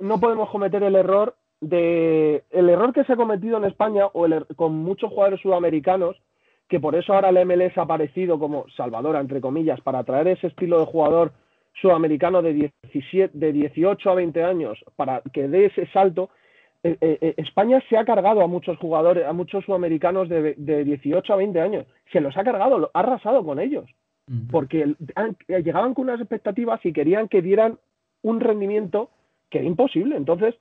Speaker 2: No podemos cometer el error de. El error que se ha cometido en España, o el er- con muchos jugadores sudamericanos, que por eso ahora el MLS ha aparecido como salvadora, entre comillas, para traer ese estilo de jugador sudamericano de, 17, de 18 a 20 años, para que dé ese salto. Eh, eh, eh, España se ha cargado a muchos jugadores, a muchos sudamericanos de, de 18 a 20 años. Se los ha cargado, lo- ha arrasado con ellos. Porque eh, llegaban con unas expectativas y querían que dieran un rendimiento que era imposible. Entonces,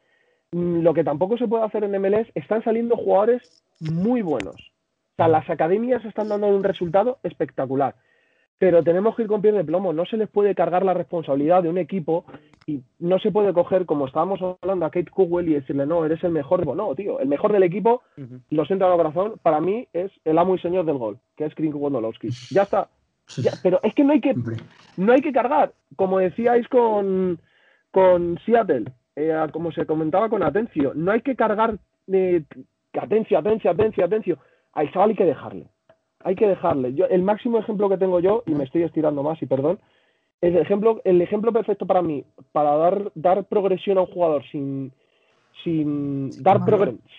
Speaker 2: mm, lo que tampoco se puede hacer en MLS, están saliendo jugadores muy buenos. O sea, las academias están dando un resultado espectacular. Pero tenemos que ir con pies de plomo. No se les puede cargar la responsabilidad de un equipo y no se puede coger, como estábamos hablando a Kate Cowell y decirle, no, eres el mejor. No, tío, el mejor del equipo, lo siento en el corazón, para mí es el amo y señor del gol, que es Krim Wondolowski. Ya está. Ya, pero es que no hay que no hay que cargar, como decíais con, con Seattle, eh, como se comentaba con Atencio, no hay que cargar de Atencio, Atencio, Atencio, Atencio. Al chaval hay que dejarle. Hay que dejarle. Yo, el máximo ejemplo que tengo yo, y me estoy estirando más, y perdón, el ejemplo, el ejemplo perfecto para mí, para dar, dar progresión a un jugador sin, sin dar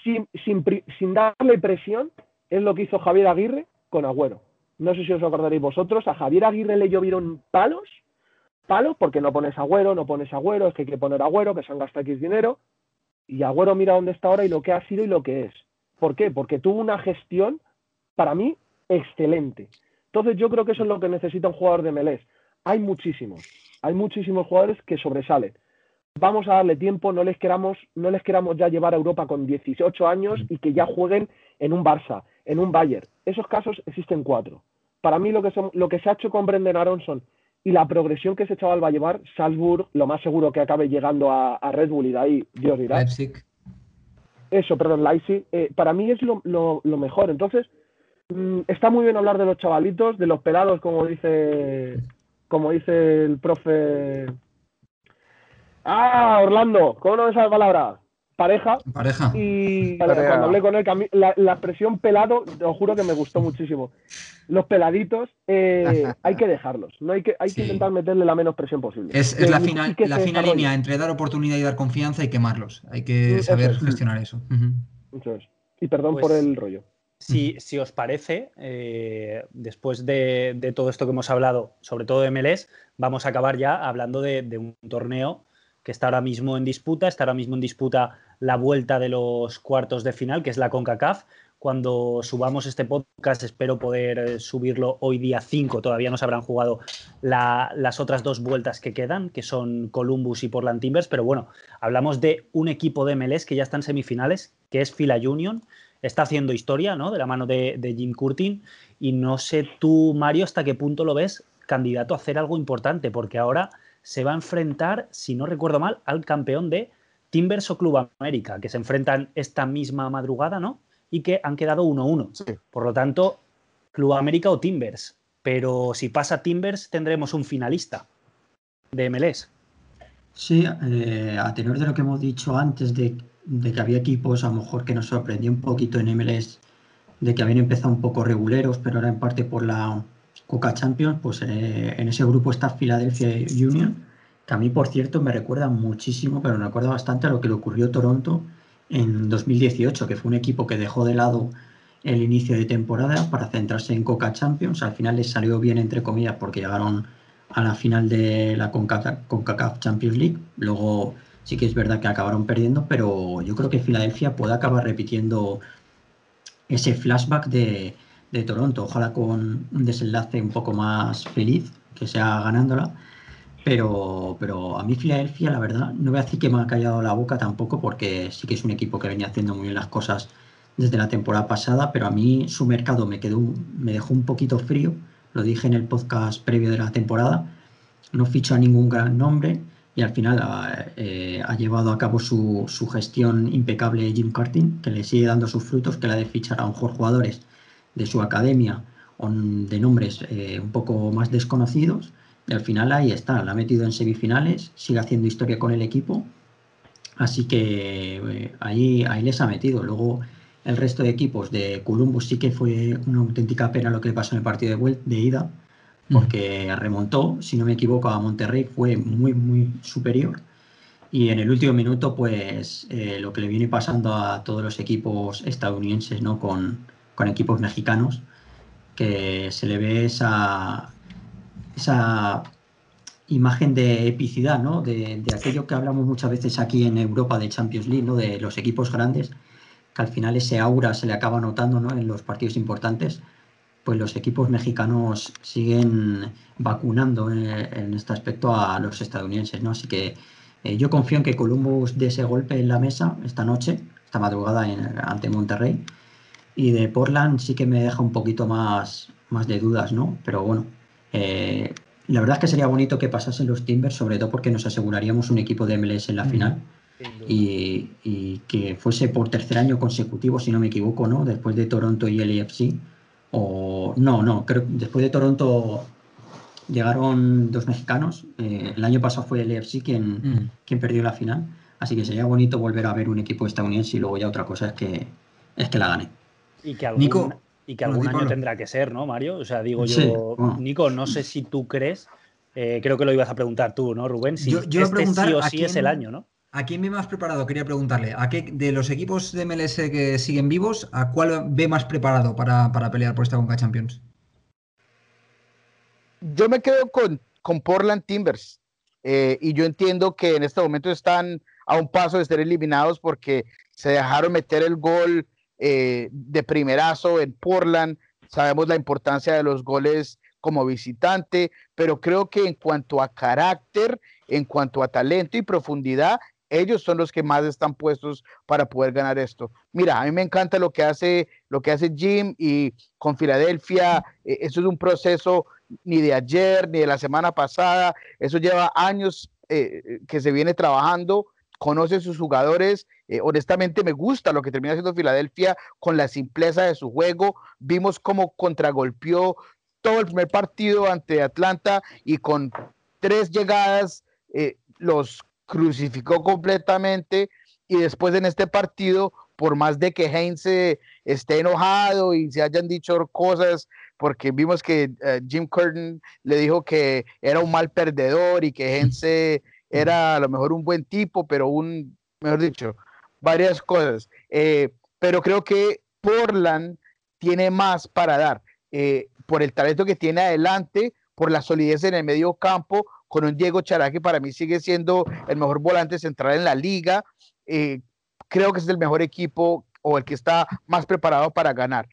Speaker 2: sin, sin, sin darle presión, es lo que hizo Javier Aguirre con Agüero. No sé si os acordaréis vosotros, a Javier Aguirre le llovieron palos, palos, porque no pones Agüero, no pones Agüero, es que hay que poner Agüero, que se han gastado X dinero, y Agüero mira dónde está ahora y lo que ha sido y lo que es. ¿Por qué? Porque tuvo una gestión, para mí, excelente. Entonces yo creo que eso es lo que necesita un jugador de MLS. Hay muchísimos, hay muchísimos jugadores que sobresalen. Vamos a darle tiempo, no les queramos, no les queramos ya llevar a Europa con 18 años y que ya jueguen en un Barça, en un Bayern. Esos casos existen cuatro. Para mí lo que, se, lo que se ha hecho con Brendan Aronson y la progresión que ese chaval va a llevar, Salzburg, lo más seguro que acabe llegando a, a Red Bull y de ahí Dios dirá.
Speaker 1: Leipzig.
Speaker 2: Eso, perdón, Leipzig, eh, para mí es lo, lo- lo mejor. Entonces, mm, está muy bien hablar de los chavalitos, de los pelados, como dice, como dice el profe. Ah, Orlando, ¿cómo no me sale la palabra? Pareja.
Speaker 1: Pareja.
Speaker 2: Y
Speaker 4: Pareja.
Speaker 2: cuando hablé con él, la, la expresión pelado, te lo juro que me gustó muchísimo. Los peladitos, eh, hay que dejarlos. No hay que, hay
Speaker 1: Sí.
Speaker 2: que intentar meterle la menos presión posible.
Speaker 1: Es, la, final, la fina línea entre dar oportunidad y dar confianza y quemarlos. Hay
Speaker 2: Mm,
Speaker 1: que
Speaker 2: eso
Speaker 1: saber
Speaker 2: es.
Speaker 1: gestionar eso.
Speaker 2: Eso es. Y perdón
Speaker 5: Pues-
Speaker 2: por el rollo.
Speaker 5: Si, si os parece, eh, después de, de todo esto que hemos hablado, sobre todo de MLS, vamos a acabar ya hablando de, de un torneo que está ahora mismo en disputa. Está ahora mismo en disputa la vuelta de los cuartos de final, que es la CONCACAF. Cuando subamos este podcast, espero poder eh, subirlo hoy día 5. Todavía no se habrán jugado la- las otras dos vueltas que quedan, que son Columbus y Portland Timbers. Pero bueno, hablamos de un equipo de MLS que ya está en semifinales, que es Fila Union está haciendo historia, ¿no? De la mano de Jim Curtin. Y no sé tú, Mario, hasta qué punto lo ves candidato a hacer algo importante, porque ahora se va a enfrentar, si no recuerdo mal, al campeón de Timbers o Club América, que se enfrentan esta misma madrugada, ¿no? Y que han quedado 1-1.
Speaker 4: Sí.
Speaker 5: Por lo tanto, Club América o Timbers. Pero si pasa Timbers, tendremos un finalista de MLS.
Speaker 3: Sí, eh, a tenor de lo que hemos dicho antes, de, de que había equipos a lo mejor que nos sorprendió un poquito en MLS, de que habían empezado un poco reguleros, pero era en parte por la Coca Champions, pues eh, en ese grupo está Philadelphia Union, que a mí, por cierto, me recuerda muchísimo, pero me recuerda bastante a lo que le ocurrió a Toronto en 2018, que fue un equipo que dejó de lado el inicio de temporada para centrarse en Coca Champions. Al final les salió bien, entre comillas, porque llegaron a la final de la CONCACAF, CONCACAF Champions League. Luego sí que es verdad que acabaron perdiendo, pero yo creo que Filadelfia puede acabar repitiendo ese flashback de, de Toronto. Ojalá con un desenlace un poco más feliz, que sea ganándola. Pero, pero a mí Filadelfia, la verdad, no voy a decir que me ha callado la boca tampoco, porque sí que es un equipo que venía haciendo muy bien las cosas desde la temporada pasada, pero a mí su mercado me, quedó, me dejó un poquito frío, lo dije en el podcast previo de la temporada, no fichó a ningún gran nombre y al final ha, eh, ha llevado a cabo su, su, gestión impecable Jim Curtin, que le sigue dando sus frutos, que la de fichar a mejor jugadores de su academia de nombres eh, un poco más desconocidos. Y al final ahí está, la ha metido en semifinales, sigue haciendo historia con el equipo. Así que eh, ahí, ahí les ha metido. Luego el resto de equipos de Columbus sí que fue una auténtica pena lo que le pasó en el partido de, de ida, porque remontó, si no me equivoco, a Monterrey, fue muy, muy superior. Y en el último minuto, pues eh, lo que le viene pasando a todos los equipos estadounidenses, ¿no? Con, con equipos mexicanos, que se le ve esa, esa imagen de epicidad, ¿no? De, de, aquello que hablamos muchas veces aquí en Europa de Champions League, ¿no? De los equipos grandes, que al final ese aura se le acaba notando, ¿no? En los partidos importantes pues los equipos mexicanos siguen vacunando en, este aspecto a los estadounidenses, ¿no? Así que eh, yo confío en que Columbus dé ese golpe en la mesa esta noche, esta madrugada ante Monterrey. Y de Portland sí que me deja un poquito más, más de dudas, ¿no? Pero bueno, eh, la verdad es que sería bonito que pasasen los Timbers, sobre todo porque nos aseguraríamos un equipo de MLS en la final. Y, y, que fuese por tercer año consecutivo, si no me equivoco, ¿no? Después de Toronto y el EFC o no, no, creo que después de Toronto llegaron dos mexicanos. Eh, el año pasado fue el EFC quien, mm. quien perdió la final. Así que sería bonito volver a ver un equipo estadounidense y luego ya otra cosa es que, es que la gane.
Speaker 5: Y que algún, y que algún año tendrá que ser, ¿no, Mario? O sea, digo yo, Nico, no sé si tú crees, eh, creo que lo ibas a preguntar tú, ¿no, Rubén? Si
Speaker 1: yo, yo
Speaker 5: este sí o sí es el año, ¿no?
Speaker 1: ¿A quién ve más preparado? Quería preguntarle. ¿A qué de los equipos de MLS que siguen vivos, a cuál ve más preparado para, pelear por esta Conca Champions?
Speaker 4: Yo me quedo con, con Portland Timbers. Eh, y yo entiendo que en este momento están a un paso de ser eliminados porque se dejaron meter el gol eh, de primerazo en Portland. Sabemos la importancia de los goles como visitante, pero creo que en cuanto a carácter, en cuanto a talento y profundidad, ellos son los que más están puestos para poder ganar esto. Mira, a mí me encanta lo que hace, lo que hace Jim y con Filadelfia, eh, eso es un proceso ni de ayer ni de la semana pasada, eso lleva años eh, que se viene trabajando, conoce sus jugadores, honestamente me gusta lo que termina haciendo Filadelfia con la simpleza de su juego, vimos cómo contragolpeó todo el primer partido ante Atlanta y con tres llegadas los crucificó completamente. Y después en este partido, por más de que Heinz esté enojado y se hayan dicho cosas, porque vimos que eh, Jim Curtin le dijo que era un mal perdedor y que Heinz era a lo mejor un buen tipo, pero un, mejor dicho, varias cosas. Eh, pero creo que Portland tiene más para dar eh, por el talento que tiene adelante, por la solidez en el medio campo, con un Diego Chará que para mí sigue siendo el mejor volante central en la liga. Eh, creo que es el mejor equipo o el que está más preparado para ganar.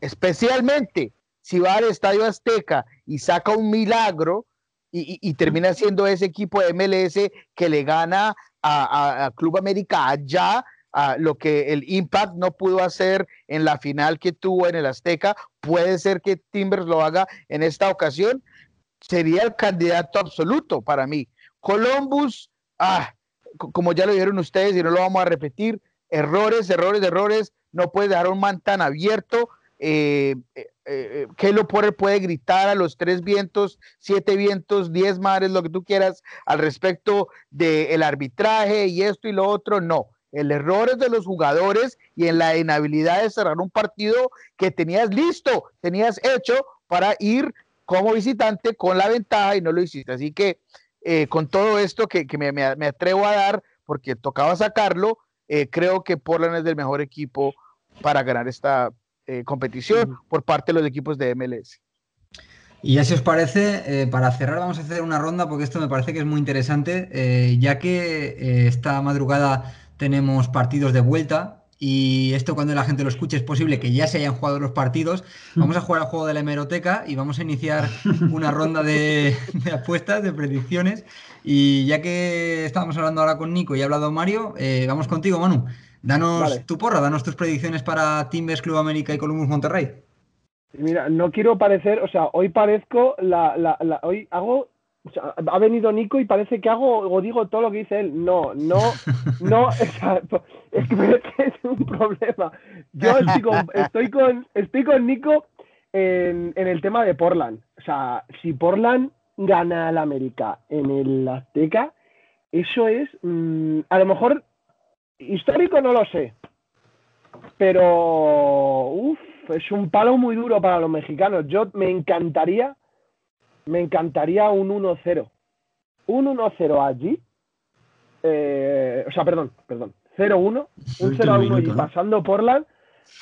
Speaker 4: Especialmente si va al Estadio Azteca y saca un milagro y, termina siendo ese equipo de MLS que le gana a, Club América allá, a lo que el Impact no pudo hacer en la final que tuvo en el Azteca, puede ser que Timbers lo haga en esta ocasión sería el candidato absoluto para mí. Columbus, ah, como ya lo dijeron ustedes y no lo vamos a repetir, errores, errores, errores, no puede dejar un man tan abierto. Eh, eh, eh lo puede gritar a los tres vientos, siete vientos, diez mares, lo que tú quieras al respecto del arbitraje y esto y lo otro, no. El error es de los jugadores y en la inhabilidad de cerrar un partido que tenías listo, tenías hecho para ir como visitante con la ventaja y no lo hiciste. Así que eh, con todo esto que, me, atrevo a dar, porque tocaba sacarlo, eh, creo que Portland es el mejor equipo para ganar esta eh, competición por parte de los equipos de MLS.
Speaker 1: Y ya si os parece, para cerrar vamos a hacer una ronda porque esto me parece que es muy interesante, ya que esta madrugada tenemos partidos de vuelta y esto cuando la gente lo escuche es posible que ya se hayan jugado los partidos. Vamos a jugar al juego de la hemeroteca y vamos a iniciar una ronda de, apuestas, de predicciones. Y ya que estábamos hablando ahora con Nico y ha hablado Mario, eh, vamos contigo, Manu. Danos tu porra, danos tus predicciones para Timbers, Club América y Columbus Monterrey.
Speaker 2: Mira, no quiero parecer, o sea, hoy parezco la, la, la hoy hago ha venido Nico y parece que hago o digo todo lo que dice él. No, no, no, es que es un problema. Yo estoy con, estoy con, Nico en, el tema de Portland. O sea, si Portland gana al América en el Azteca, eso es, mm, a lo mejor, histórico no lo sé, pero, uff, es un palo muy duro para los mexicanos. Yo me encantaría, me encantaría un 1-0. Un 1-0 allí. Eh, o sea, perdón, perdón. 0-1, un 0-1 y pasando Portland.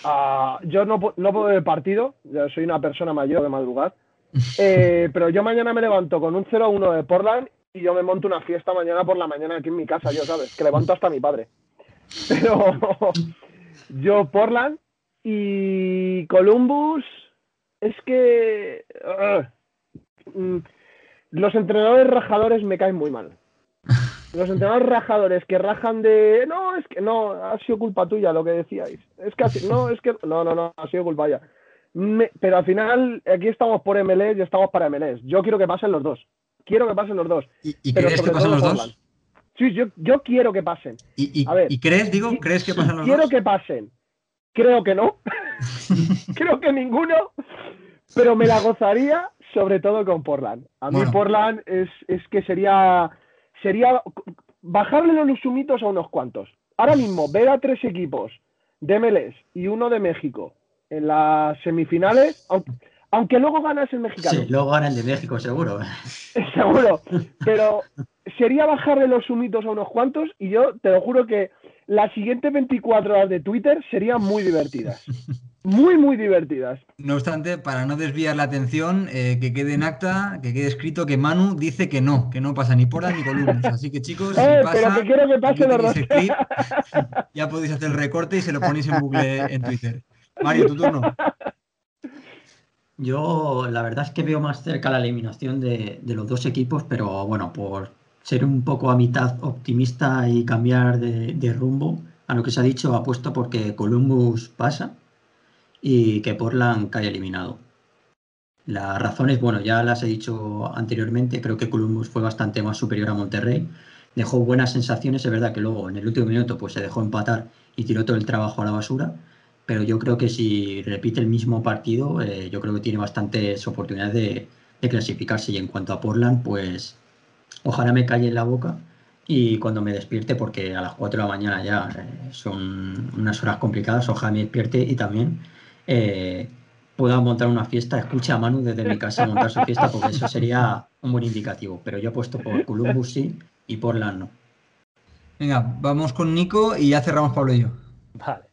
Speaker 2: Uh, yo no, no puedo ver el partido, yo soy una persona mayor de madrugar. Eh, pero yo mañana me levanto con un 0-1 de Portland y yo me monto una fiesta mañana por la mañana aquí en mi casa, yo sabes, que levanto hasta mi padre. Pero yo Portland y Columbus es que uh, los entrenadores rajadores me caen muy mal. Los entrenadores rajadores que rajan de no, es que no, ha sido culpa tuya lo que decíais. Es que así, no, es que no, no, no, ha sido culpa ya. pero al final aquí estamos por MLS y estamos para MLS. Yo quiero que pasen los dos. Quiero que pasen los dos.
Speaker 1: ¿Y, crees que pasen los dos?
Speaker 2: Sí, yo, yo quiero que pasen.
Speaker 1: ¿Y, y crees, digo, crees que pasen los
Speaker 2: quiero
Speaker 1: dos?
Speaker 2: Que pasen. Creo que no. Creo que ninguno. Pero me la gozaría sobre todo con Portland. A mí Portland es, es que sería sería bajarle los sumitos a unos cuantos. Ahora mismo, ver a tres equipos de MLS y uno de México en las semifinales, aunque, luego ganas el mexicano.
Speaker 3: Sí, luego gana el de México, seguro.
Speaker 2: seguro. Pero sería bajarle los sumitos a unos cuantos y yo te lo juro que las siguientes 24 horas de Twitter serían muy divertidas muy, muy divertidas.
Speaker 1: No obstante, para no desviar la atención, eh, que quede en acta, que quede escrito que Manu dice que no, que no pasa ni por ni columnas. Así que chicos, si
Speaker 2: eh,
Speaker 1: pasa,
Speaker 2: pero que quiero que pase los
Speaker 1: ya podéis hacer el recorte y se lo ponéis en Google en Twitter. Mario, tu turno.
Speaker 3: Yo la verdad es que veo más cerca la eliminación de, los dos equipos, pero bueno, por ser un poco a mitad optimista y cambiar de, de rumbo a lo que se ha dicho, apuesto porque Columbus pasa y que Portland cae eliminado. Las razones, bueno, ya las he dicho anteriormente, creo que Columbus fue bastante más superior a Monterrey, dejó buenas sensaciones, es verdad que luego en el último minuto pues se dejó empatar y tiró todo el trabajo a la basura, pero yo creo que si repite el mismo partido, eh, yo creo que tiene bastantes oportunidades de, clasificarse y en cuanto a Portland, pues ojalá me calle en la boca y cuando me despierte, porque a las 4 de la mañana ya eh, son unas horas complicadas, ojalá me despierte y también eh, pueda montar una fiesta, escuche a Manu desde mi casa montar su fiesta, porque eso sería un buen indicativo. Pero yo he puesto por Columbus sí y por no.
Speaker 1: Venga, vamos con Nico y ya cerramos Pablo y yo.
Speaker 4: Vale.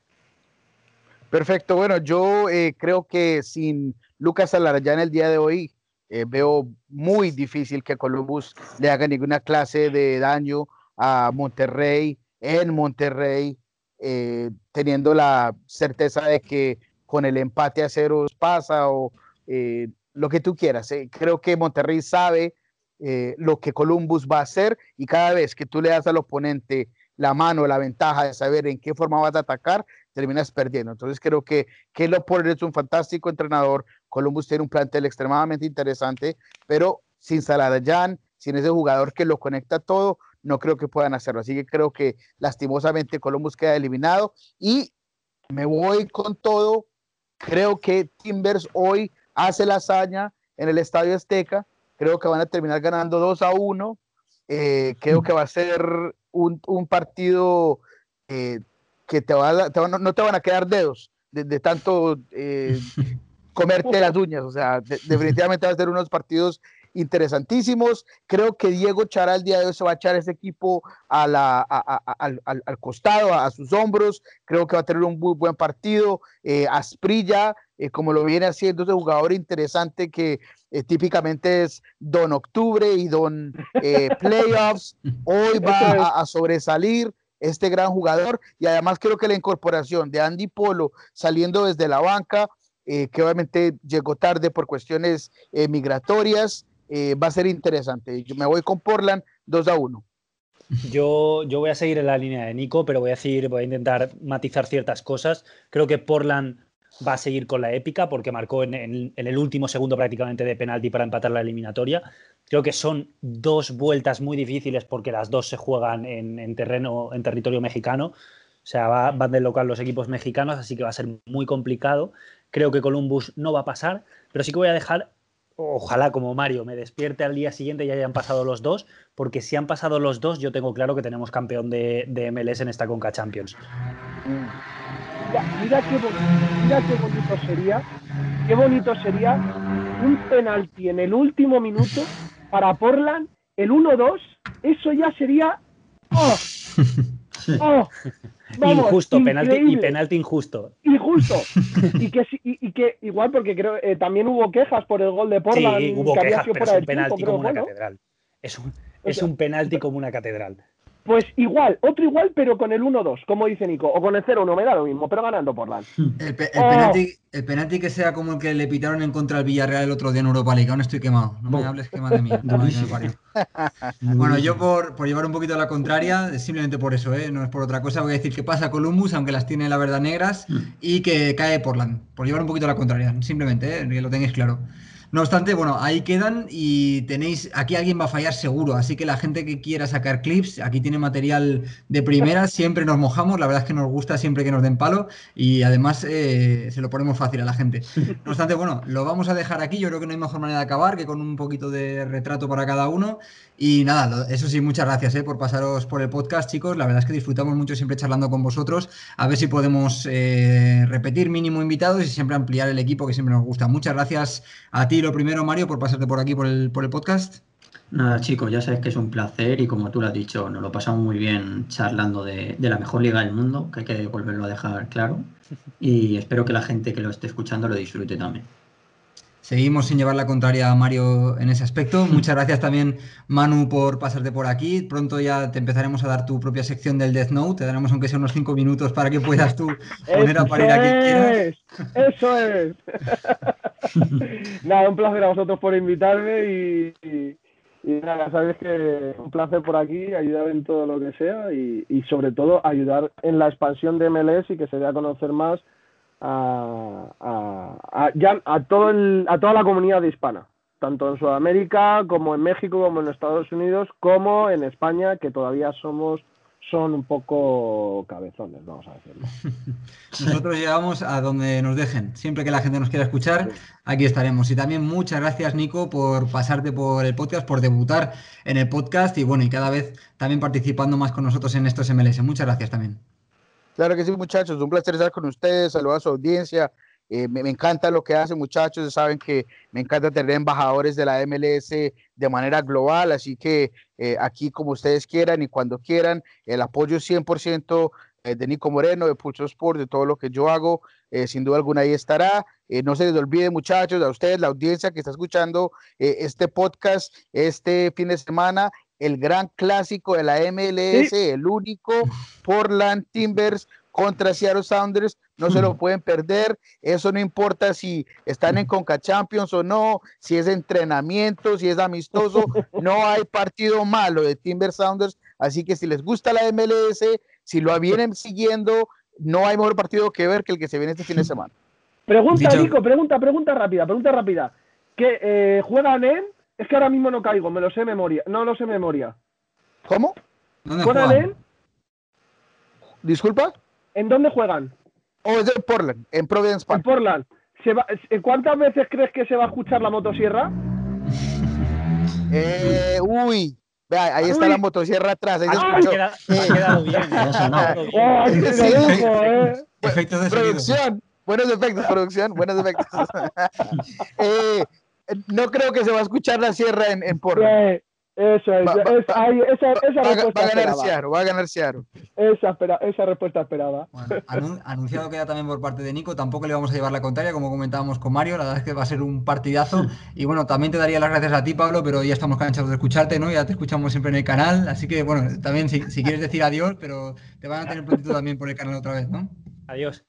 Speaker 4: Perfecto, bueno, yo eh, creo que sin Lucas Alarayán el día de hoy, eh, veo muy difícil que Columbus le haga ninguna clase de daño a Monterrey en Monterrey, eh, teniendo la certeza de que con el empate a ceros pasa o lo que tú quieras. Creo que Monterrey sabe lo que Columbus va a hacer y cada vez que tú le das al oponente la mano, la ventaja de saber en qué forma vas a atacar, terminas perdiendo. Entonces creo que Kelo Porter es un fantástico entrenador. Columbus tiene un plantel extremadamente interesante, pero sin Saladayan, sin ese jugador que lo conecta todo, no creo que puedan hacerlo. Así que creo que lastimosamente Columbus queda eliminado y me voy con todo Creo que Timbers hoy hace la hazaña en el Estadio Azteca. Creo que van a terminar ganando 2 a 1. Eh, creo que va a ser un, partido eh, que te va no te van a quedar dedos de, tanto eh, comerte las uñas. O sea, definitivamente va a ser unos partidos interesantísimos. Creo que Diego Chara el día de hoy se va a echar ese equipo a la, al, al, costado, a, sus hombros. Creo que va a tener un muy buen partido. Eh, Asprilla, eh, como lo viene haciendo, ese jugador interesante que eh, típicamente es Don Octubre y Don Playoffs. Hoy va a, sobresalir este gran jugador y además creo que la incorporación de Andy Polo saliendo desde la banca, que obviamente llegó tarde por cuestiones migratorias, eh, va a ser interesante. Yo me voy con Portland 2 a 1.
Speaker 5: Yo, yo voy a seguir en la línea de Nico, pero voy a, decir, voy a intentar matizar ciertas cosas. Creo que Portland va a seguir con la épica porque marcó en, el último segundo prácticamente de penalti para empatar la eliminatoria. Creo que son dos vueltas muy difíciles porque las dos se juegan en, terreno, en territorio mexicano. O sea, van de local los equipos mexicanos, así que va a ser muy complicado. Creo que Columbus no va a pasar, pero sí que voy a dejar, ojalá como Mario, me despierte al día siguiente y hayan pasado los dos, porque si han pasado los dos, yo tengo claro que tenemos campeón de, MLS en esta Conca Champions.
Speaker 2: Mira, qué, mira qué bonito sería, qué bonito sería un penalti en el último minuto para Portland, el 1-2, eso ya sería... ¡Oh!
Speaker 5: ¡Oh! injusto, penalti y penalti injusto.
Speaker 2: Injusto. y, que, y, que igual, porque creo eh, también hubo quejas por el gol de Portland.
Speaker 5: Sí, hubo quejas, pero es un penalti como una catedral. Es un, es un penalti como una catedral.
Speaker 2: Pues igual, otro igual, pero con el 1-2, como dice Nico, o con el 0-1, me da lo mismo, pero ganando Portland.
Speaker 1: El, el, oh. penalti, el, penalti, que sea como el que le pitaron en contra del Villarreal el otro día en Europa League, aún estoy quemado. No me hables que de mí. bueno, yo por, por, llevar un poquito a la contraria, simplemente por eso, ¿eh? no es por otra cosa, voy a decir que pasa Columbus, aunque las tiene la verdad negras, mm. y que cae Portland, por llevar un poquito a la contraria, simplemente, ¿eh? que lo tengáis claro. No obstante, bueno, ahí quedan y tenéis, aquí alguien va a fallar seguro, así que la gente que quiera sacar clips, aquí tiene material de primera, siempre nos mojamos, la verdad es que nos gusta siempre que nos den palo y además eh, se lo ponemos fácil a la gente. No obstante, bueno, lo vamos a dejar aquí, yo creo que no hay mejor manera de acabar que con un poquito de retrato para cada uno y nada, eso sí, muchas gracias eh, por pasaros por el podcast, chicos, la verdad es que disfrutamos mucho siempre charlando con vosotros, a ver si podemos eh, repetir mínimo invitados y siempre ampliar el equipo que siempre nos gusta. Muchas gracias a ti lo primero, Mario, por pasarte por aquí por el, por el podcast.
Speaker 3: Nada, chicos, ya sabes que es un placer y como tú lo has dicho, nos lo pasamos muy bien charlando de, la mejor liga del mundo, que hay que volverlo a dejar claro. Y espero que la gente que lo esté escuchando lo disfrute también.
Speaker 1: Seguimos sin llevar la contraria a Mario en ese aspecto. Muchas gracias también, Manu, por pasarte por aquí. Pronto ya te empezaremos a dar tu propia sección del Death Note. Te daremos aunque sea unos cinco minutos para que puedas tú poner a parir a quien quieras.
Speaker 2: Eso es. nada, un placer a vosotros por invitarme y, nada, sabes que un placer por aquí, ayudar en todo lo que sea y, sobre todo ayudar en la expansión de MLS y que se dé a conocer más a, a, a, todo a toda la comunidad hispana, tanto en Sudamérica como en México, como en Estados Unidos, como en España, que todavía somos son un poco cabezones, vamos a decirlo.
Speaker 1: Nosotros llegamos a donde nos dejen. Siempre que la gente nos quiera escuchar, aquí estaremos. Y también muchas gracias, Nico, por pasarte por el podcast, por debutar en el podcast y bueno, y cada vez también participando más con nosotros en estos MLS. Muchas gracias también.
Speaker 4: Claro que sí, muchachos. Un placer estar con ustedes. Saludos a su audiencia. Eh, me, encanta lo que hacen, muchachos. Saben que me encanta tener embajadores de la MLS de manera global, así que eh, aquí como ustedes quieran y cuando quieran, el apoyo 100% eh, de Nico Moreno, de Pulso Sport, de todo lo que yo hago, sin duda alguna ahí estará. no se les olvide, muchachos, a ustedes, la audiencia que está escuchando este podcast este fin de semana, el gran clásico de la MLS, el único Portland Timbers contra Seattle Sounders, no se lo pueden perder, eso no importa si están en Conca Champions o no, si es entrenamiento, si es amistoso, no hay partido malo de Timbers Sounders, así que si les gusta la MLS, si lo vienen siguiendo, no hay mejor partido que ver que el que se viene este fin de semana.
Speaker 2: Pregunta, Nico, pregunta, pregunta rápida, pregunta rápida. ¿Que eh, juegan en? Es que ahora mismo no caigo, me lo sé memoria. No lo sé memoria.
Speaker 4: ¿Cómo?
Speaker 2: ¿Juegan en?
Speaker 4: ¿Disculpa?
Speaker 2: ¿En dónde juegan?
Speaker 4: Oh, es de Portland, en Providence Park.
Speaker 2: En Portland. ¿Cuántas veces crees que se va a escuchar la motosierra?
Speaker 4: Eh, uy, Vea, ahí está la motosierra atrás. Ahí
Speaker 5: ah. Queda, ha quedado bien.
Speaker 2: oh, eh.
Speaker 4: Efectos de producción. Buenos efectos, producción. Buenos efectos. eh, no creo que se va a escuchar la sierra en, en Portland.
Speaker 2: Eso es, va, esa, esa
Speaker 4: va,
Speaker 2: respuesta
Speaker 4: va a ganar Seattle, va a ganar Seattle.
Speaker 2: Esa, espera, esa respuesta esperaba.
Speaker 1: Bueno, anunciado queda también por parte de Nico, tampoco le vamos a llevar la contraria, como comentábamos con Mario, la verdad es que va a ser un partidazo. Y bueno, también te daría las gracias a ti, Pablo, pero ya estamos cansados de escucharte, ¿no? Ya te escuchamos siempre en el canal, así que bueno, también si, si quieres decir adiós, pero te van a tener prontito también por el canal otra vez, ¿no?
Speaker 5: Adiós.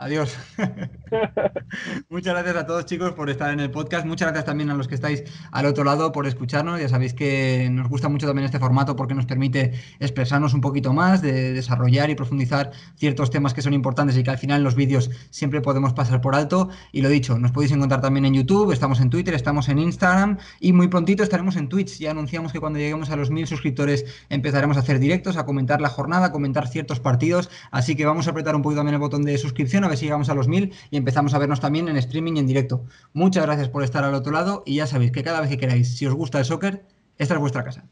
Speaker 1: Adiós. Muchas gracias a todos chicos por estar en el podcast. Muchas gracias también a los que estáis al otro lado por escucharnos. Ya sabéis que nos gusta mucho también este formato porque nos permite expresarnos un poquito más, de desarrollar y profundizar ciertos temas que son importantes y que al final en los vídeos siempre podemos pasar por alto. Y lo dicho, nos podéis encontrar también en YouTube, estamos en Twitter, estamos en Instagram y muy prontito estaremos en Twitch. Ya anunciamos que cuando lleguemos a los mil suscriptores empezaremos a hacer directos, a comentar la jornada, a comentar ciertos partidos. Así que vamos a apretar un poquito también el botón de suscripción ver si a los mil y empezamos a vernos también en streaming y en directo. Muchas gracias por estar al otro lado y ya sabéis que cada vez que queráis, si os gusta el soccer, esta es vuestra casa.